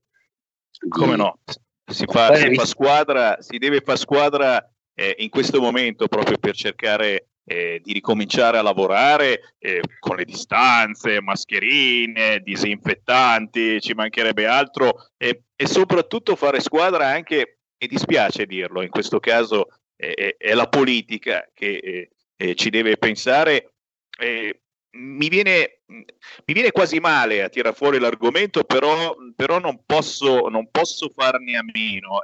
Come no? Si fa, si fa squadra, si deve fare squadra eh, in questo momento proprio per cercare eh, di ricominciare a lavorare eh, con le distanze, mascherine, disinfettanti, ci mancherebbe altro e soprattutto fare squadra anche, e dispiace dirlo, in questo caso è la politica che eh, eh, ci deve pensare mi viene, mi viene, quasi male a tirare fuori l'argomento, però, però non, posso, non, posso, farne a meno.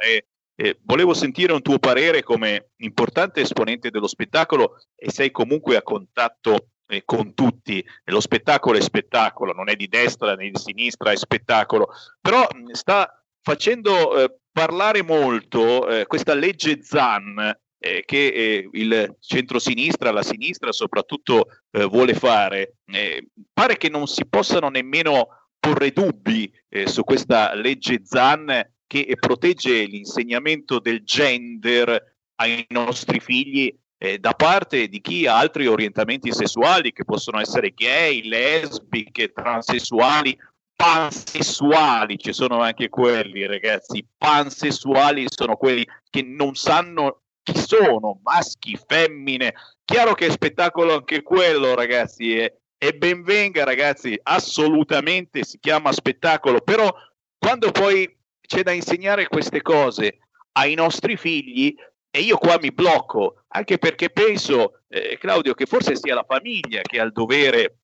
Volevo sentire un tuo parere come importante esponente dello spettacolo e sei comunque a contatto eh, con tutti. Lo spettacolo è spettacolo, non è di destra né di sinistra, è spettacolo. Però sta facendo eh, parlare molto eh, questa legge Zan eh, che eh, il centro-sinistra, la sinistra soprattutto eh, vuole fare. Eh, pare che non si possano nemmeno porre dubbi eh, su questa legge ZAN che protegge l'insegnamento del gender ai nostri figli da parte di chi ha altri orientamenti sessuali che possono essere gay, lesbiche, transessuali, pansessuali, ci sono anche quelli ragazzi, pansessuali sono quelli che non sanno chi sono, maschi, femmine. Chiaro che è spettacolo anche quello, ragazzi, e, e ben venga, ragazzi, assolutamente si chiama spettacolo, però quando poi c'è da insegnare queste cose ai nostri figli, e io qua mi blocco, anche perché penso, eh, Claudio, che forse sia la famiglia che ha il dovere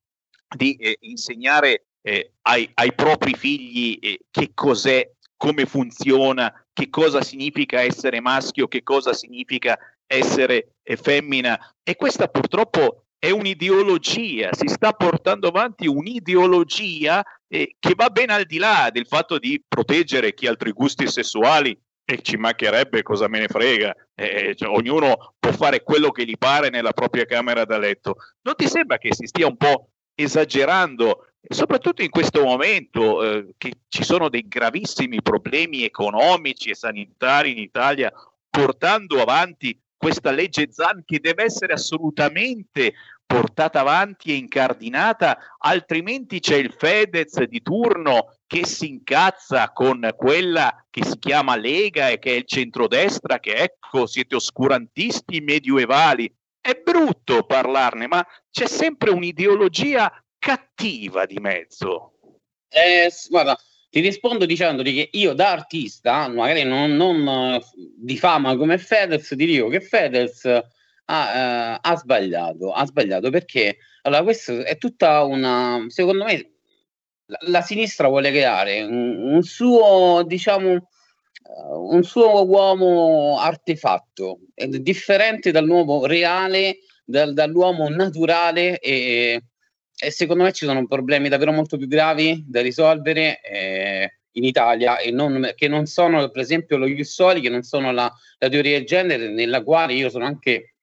di eh, insegnare eh, ai, ai, propri figli eh, che cos'è, come funziona, che cosa significa essere maschio, che cosa significa essere femmina. E questa purtroppo è un'ideologia, si sta portando avanti un'ideologia eh, che va ben al di là del fatto di proteggere chi ha altri gusti sessuali e ci mancherebbe cosa me ne frega, eh, cioè, ognuno può fare quello che gli pare nella propria camera da letto. Non ti sembra che si stia un po' esagerando soprattutto in questo momento eh, che ci sono dei gravissimi problemi economici e sanitari in Italia, portando avanti questa legge ZAN che deve essere assolutamente portata avanti e incardinata, altrimenti c'è il Fedez di turno che si incazza con quella che si chiama Lega e che è il centrodestra, che ecco siete oscurantisti medievali. È brutto parlarne, ma c'è sempre un'ideologia cattiva di mezzo? Eh, guarda, ti rispondo dicendoti che io da artista, magari non, non uh, di fama come Fedez, ti dico che Fedez ha, uh, ha, sbagliato, ha sbagliato perché allora questo è tutta una, secondo me la, la sinistra vuole creare un, un suo, diciamo, uh, un suo uomo artefatto, differente dall'uomo reale, dal, dall'uomo naturale e e secondo me ci sono problemi davvero molto più gravi da risolvere eh, in Italia e non, che non sono per esempio lo Jussoli, che non sono la, la, teoria del genere nella quale io sono anche,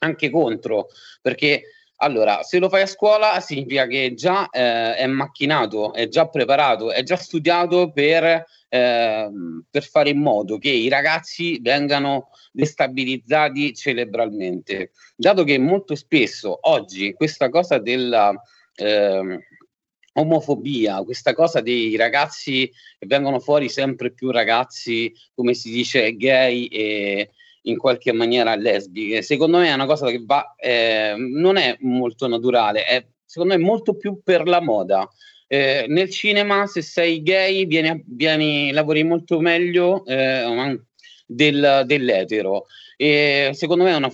anche contro perché allora, se lo fai a scuola significa che già eh, è macchinato, è già preparato, è già studiato per, eh, per, fare in modo che i ragazzi vengano destabilizzati cerebralmente. Dato che molto spesso oggi questa cosa della, eh, omofobia, questa cosa dei ragazzi che vengono fuori sempre più ragazzi, come si dice, gay e in qualche maniera lesbiche. Secondo me è una cosa che va, eh, non è molto naturale, è secondo me molto più per la moda. Eh, nel cinema, se sei gay, vieni, vieni lavori molto meglio eh, del, dell'etero. E secondo me è una,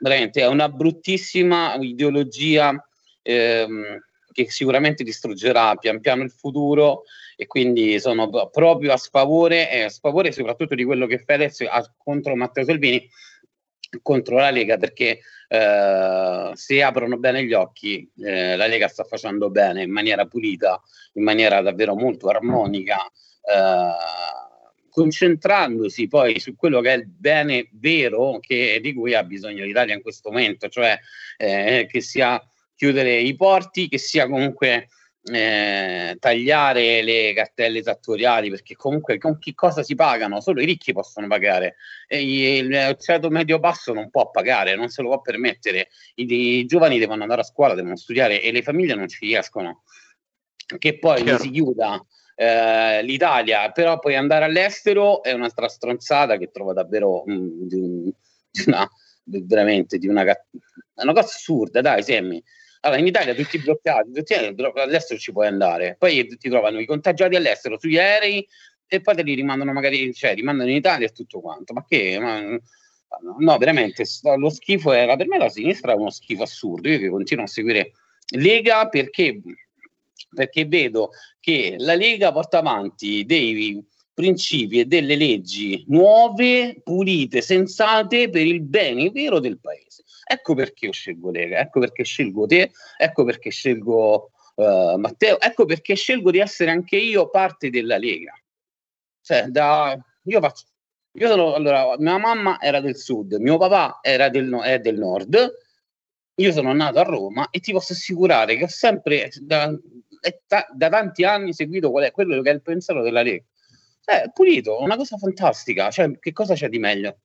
veramente, è una bruttissima ideologia ehm, che sicuramente distruggerà pian piano il futuro e quindi sono proprio a sfavore, e a sfavore soprattutto di quello che Fedez ha contro Matteo Salvini, contro la Lega, perché eh, se aprono bene gli occhi, eh, la Lega sta facendo bene in maniera pulita, in maniera davvero molto armonica. Eh, concentrandosi poi su quello che è il bene vero che, di cui ha bisogno l'Italia in questo momento, cioè eh, che sia chiudere i porti, che sia comunque eh, tagliare le cartelle esattoriali, perché comunque con che cosa si pagano? Solo i ricchi possono pagare, e il ceto medio basso non può pagare, non se lo può permettere, I, i giovani devono andare a scuola, devono studiare e le famiglie non ci riescono. Che poi Chiaro. si chiuda eh, l'Italia, però poi andare all'estero è un'altra stronzata che trovo davvero mh, mm, di, di, una veramente di una, una cosa assurda, dai, Semmi. Allora, in Italia tutti bloccati, tutti, all'estero ci puoi andare, poi ti trovano i contagiati all'estero sugli aerei e poi te li rimandano magari, cioè rimandano in Italia e tutto quanto. Ma che? Ma, no, veramente, lo schifo era per me la sinistra è uno schifo assurdo. Io che continuo a seguire Lega perché perché vedo che la Lega porta avanti dei principi e delle leggi nuove, pulite, sensate per il bene vero del paese. Ecco perché io scelgo Lega, ecco perché scelgo te, ecco perché scelgo uh, Matteo, ecco perché scelgo di essere anche io parte della Lega. Cioè, da, io faccio, io sono, allora, mia mamma era del sud, mio papà era del, è del nord, io sono nato a Roma e ti posso assicurare che ho sempre, da, ta- da tanti anni seguito qual è quello che è il pensiero della Lega. Cioè, pulito, una cosa fantastica. Cioè, che cosa c'è di meglio?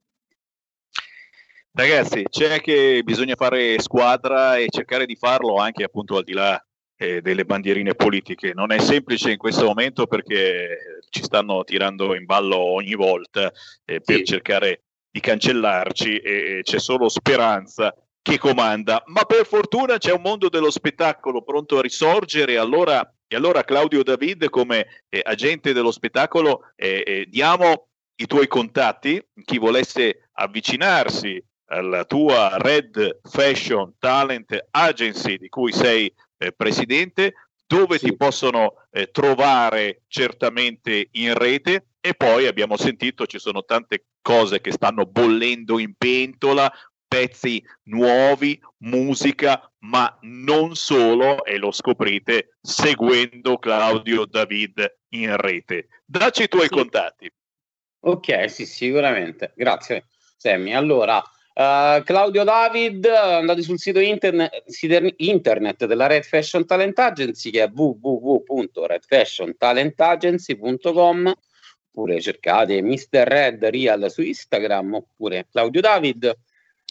Ragazzi, c'è che bisogna fare squadra e cercare di farlo anche appunto al di là eh, delle bandierine politiche. Non è semplice in questo momento perché ci stanno tirando in ballo ogni volta eh, per sì. cercare di cancellarci e, c'è solo speranza che comanda, ma per fortuna c'è un mondo dello spettacolo pronto a risorgere, allora, e allora Claudio David come eh, agente dello spettacolo eh, eh, diamo i tuoi contatti, chi volesse avvicinarsi alla tua Red Fashion Talent Agency di cui sei eh, presidente, dove sì. ti possono eh, trovare certamente in rete e poi abbiamo sentito ci sono tante cose che stanno bollendo in pentola, pezzi nuovi, musica, ma non solo, e lo scoprite seguendo Claudio David in rete. Dacci i tuoi sì. contatti. Ok, sì, sicuramente. Grazie, Sammy. Allora, uh, Claudio David, andate sul sito internet, internet della Red Fashion Talent Agency che è www.redfashiontalentagency.com oppure cercate Mr. Red Real su Instagram oppure Claudio David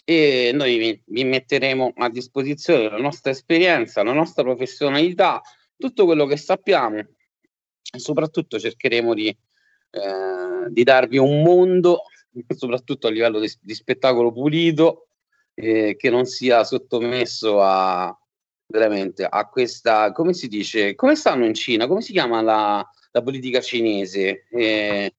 e noi vi, vi metteremo a disposizione la nostra esperienza, la nostra professionalità, tutto quello che sappiamo e soprattutto cercheremo di, eh, di darvi un mondo, soprattutto a livello di, di spettacolo pulito, eh, che non sia sottomesso a veramente a questa, come si dice, come stanno in Cina, come si chiama la, la politica cinese? Eh,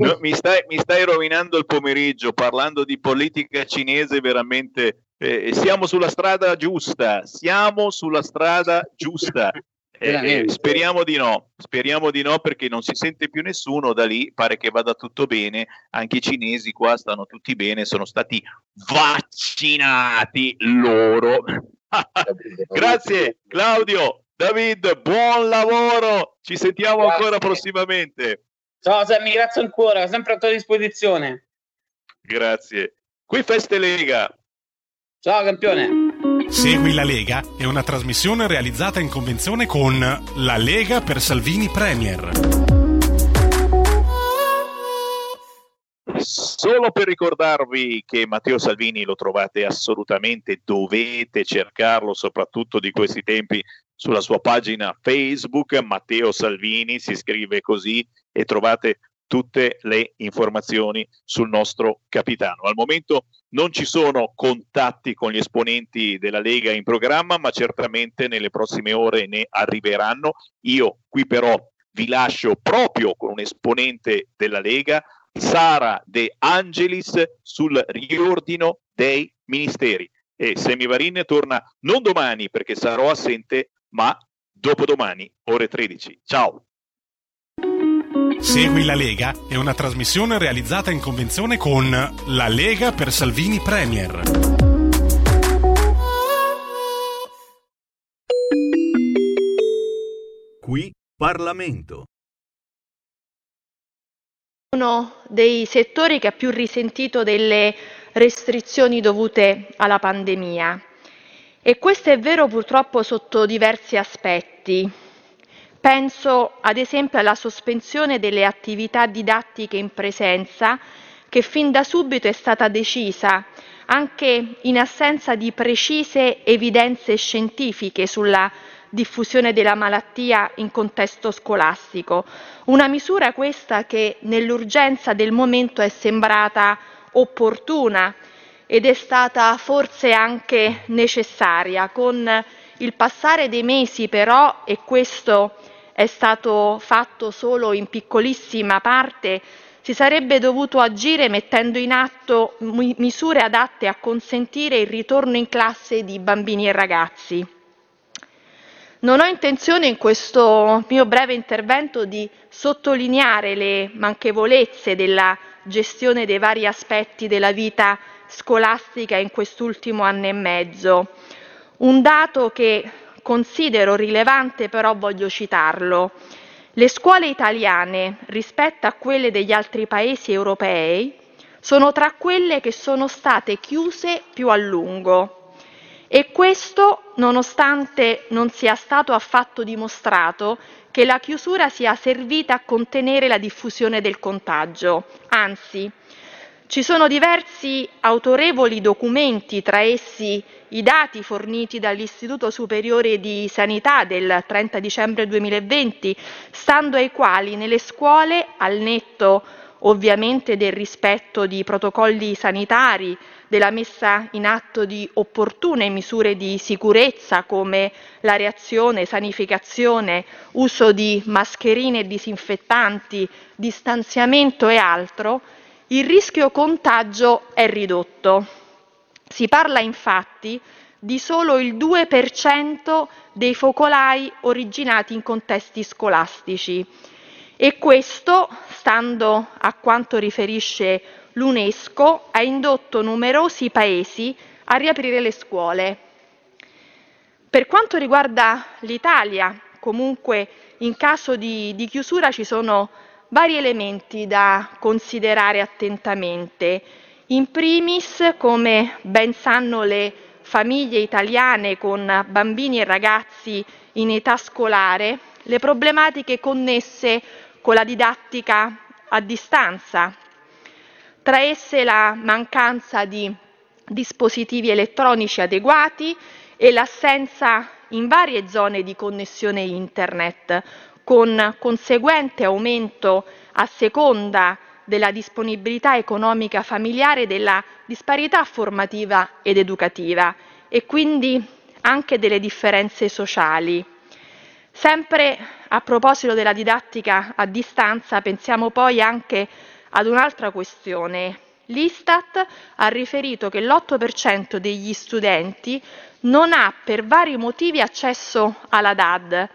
No, mi, stai, mi, stai, rovinando il pomeriggio parlando di politica cinese veramente. Eh, siamo sulla strada giusta, siamo sulla strada giusta. Eh, eh, speriamo di no, speriamo di no perché non si sente più nessuno da lì, pare che vada tutto bene, anche i cinesi qua stanno tutti bene, sono stati vaccinati loro. Grazie Claudio, David, buon lavoro, ci sentiamo Grazie. ancora prossimamente. Ciao Sammy, grazie ancora, sempre a tua disposizione. Grazie. Qui Feste Lega. Ciao campione. Segui la Lega è una trasmissione realizzata in convenzione con La Lega per Salvini Premier. Solo per ricordarvi che Matteo Salvini lo trovate assolutamente, dovete cercarlo soprattutto di questi tempi sulla sua pagina Facebook, Matteo Salvini, si scrive così e trovate tutte le informazioni sul nostro capitano. Al momento non ci sono contatti con gli esponenti della Lega in programma, ma certamente nelle prossime ore ne arriveranno. Io qui però vi lascio proprio con un esponente della Lega, Sara De Angelis, sul riordino dei ministeri. e Semivarin torna non domani perché sarò assente, ma dopodomani, ore 13. Ciao! Segui la Lega è una trasmissione realizzata in convenzione con La Lega per Salvini Premier. Qui Parlamento. Uno dei settori che ha più risentito delle restrizioni dovute alla pandemia e questo è vero purtroppo sotto diversi aspetti. Penso ad esempio alla sospensione delle attività didattiche in presenza che fin da subito è stata decisa, anche in assenza di precise evidenze scientifiche sulla diffusione della malattia in contesto scolastico. Una misura questa che nell'urgenza del momento è sembrata opportuna ed è stata forse anche necessaria. Con il passare dei mesi però, e questo è stato fatto solo in piccolissima parte, si sarebbe dovuto agire mettendo in atto misure adatte a consentire il ritorno in classe di bambini e ragazzi. Non ho intenzione in questo mio breve intervento di sottolineare le manchevolezze della gestione dei vari aspetti della vita scolastica in quest'ultimo anno e mezzo. Un dato che considero rilevante però voglio citarlo. Le scuole italiane rispetto a quelle degli altri paesi europei sono tra quelle che sono state chiuse più a lungo e questo nonostante non sia stato affatto dimostrato che la chiusura sia servita a contenere la diffusione del contagio. Anzi, ci sono diversi autorevoli documenti, tra essi i dati forniti dall'Istituto Superiore di Sanità del 30 dicembre 2020, stando ai quali nelle scuole, al netto ovviamente del rispetto di protocolli sanitari, della messa in atto di opportune misure di sicurezza come la reazione, sanificazione, uso di mascherine e disinfettanti, distanziamento e altro, il rischio contagio è ridotto. Si parla infatti di solo il 2% dei focolai originati in contesti scolastici e questo, stando a quanto riferisce l'UNESCO, ha indotto numerosi paesi a riaprire le scuole. Per quanto riguarda l'Italia, comunque in caso di, di chiusura ci sono vari elementi da considerare attentamente. In primis, come ben sanno le famiglie italiane con bambini e ragazzi in età scolare, le problematiche connesse con la didattica a distanza, tra esse la mancanza di dispositivi elettronici adeguati e l'assenza in varie zone di connessione internet, con conseguente aumento a seconda della disponibilità economica familiare della disparità formativa ed educativa e quindi anche delle differenze sociali. Sempre a proposito della didattica a distanza, pensiamo poi anche ad un'altra questione. L'Istat ha riferito che l'8% degli studenti non ha per vari motivi accesso alla DAD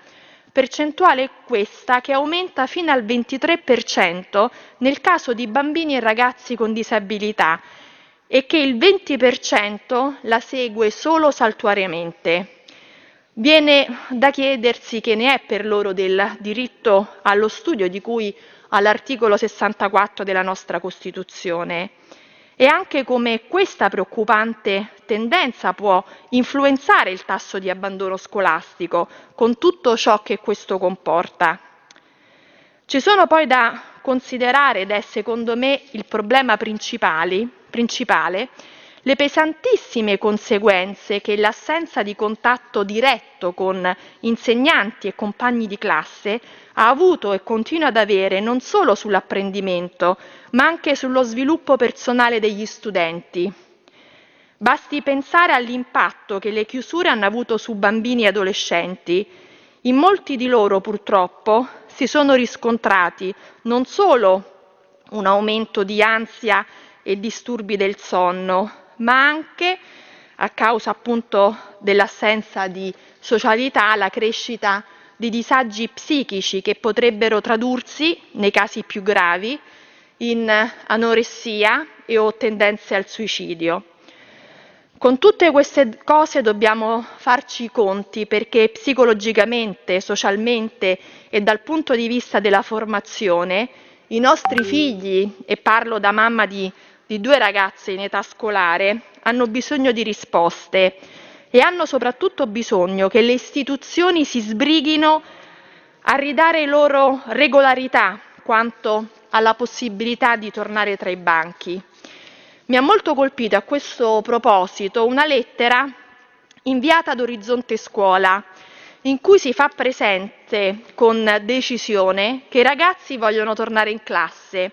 percentuale questa che aumenta fino al 23% nel caso di bambini e ragazzi con disabilità e che il 20% la segue solo saltuariamente. Viene da chiedersi che ne è per loro del diritto allo studio di cui all'articolo 64 della nostra Costituzione e anche come questa preoccupante tendenza può influenzare il tasso di abbandono scolastico, con tutto ciò che questo comporta. Ci sono poi da considerare, ed è secondo me il problema principale, principale le pesantissime conseguenze che l'assenza di contatto diretto con insegnanti e compagni di classe ha avuto e continua ad avere non solo sull'apprendimento, ma anche sullo sviluppo personale degli studenti. Basti pensare all'impatto che le chiusure hanno avuto su bambini e adolescenti. In molti di loro, purtroppo, si sono riscontrati non solo un aumento di ansia e disturbi del sonno, ma anche a causa appunto dell'assenza di socialità, la crescita di disagi psichici che potrebbero tradursi, nei casi più gravi, in anoressia e o tendenze al suicidio. Con tutte queste cose dobbiamo farci i conti perché psicologicamente, socialmente e dal punto di vista della formazione i nostri figli, e parlo da mamma di, di due ragazze in età scolare, hanno bisogno di risposte e hanno soprattutto bisogno che le istituzioni si sbrighino a ridare loro regolarità quanto alla possibilità di tornare tra i banchi. Mi ha molto colpito a questo proposito una lettera inviata ad Orizzonte Scuola in cui si fa presente con decisione che i ragazzi vogliono tornare in classe.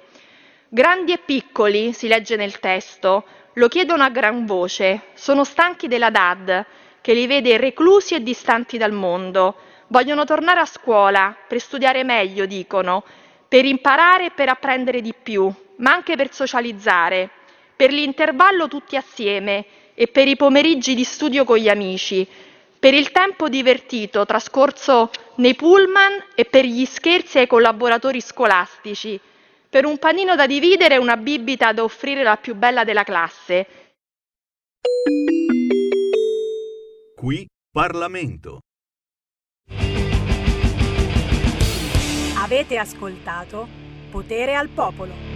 Grandi e piccoli, si legge nel testo, lo chiedono a gran voce, sono stanchi della DAD che li vede reclusi e distanti dal mondo. Vogliono tornare a scuola per studiare meglio, dicono, per imparare e per apprendere di più, ma anche per socializzare, per l'intervallo tutti assieme e per i pomeriggi di studio con gli amici, per il tempo divertito trascorso nei pullman e per gli scherzi ai collaboratori scolastici, per un panino da dividere e una bibita da offrire la più bella della classe. Qui Parlamento. Avete ascoltato Potere al Popolo.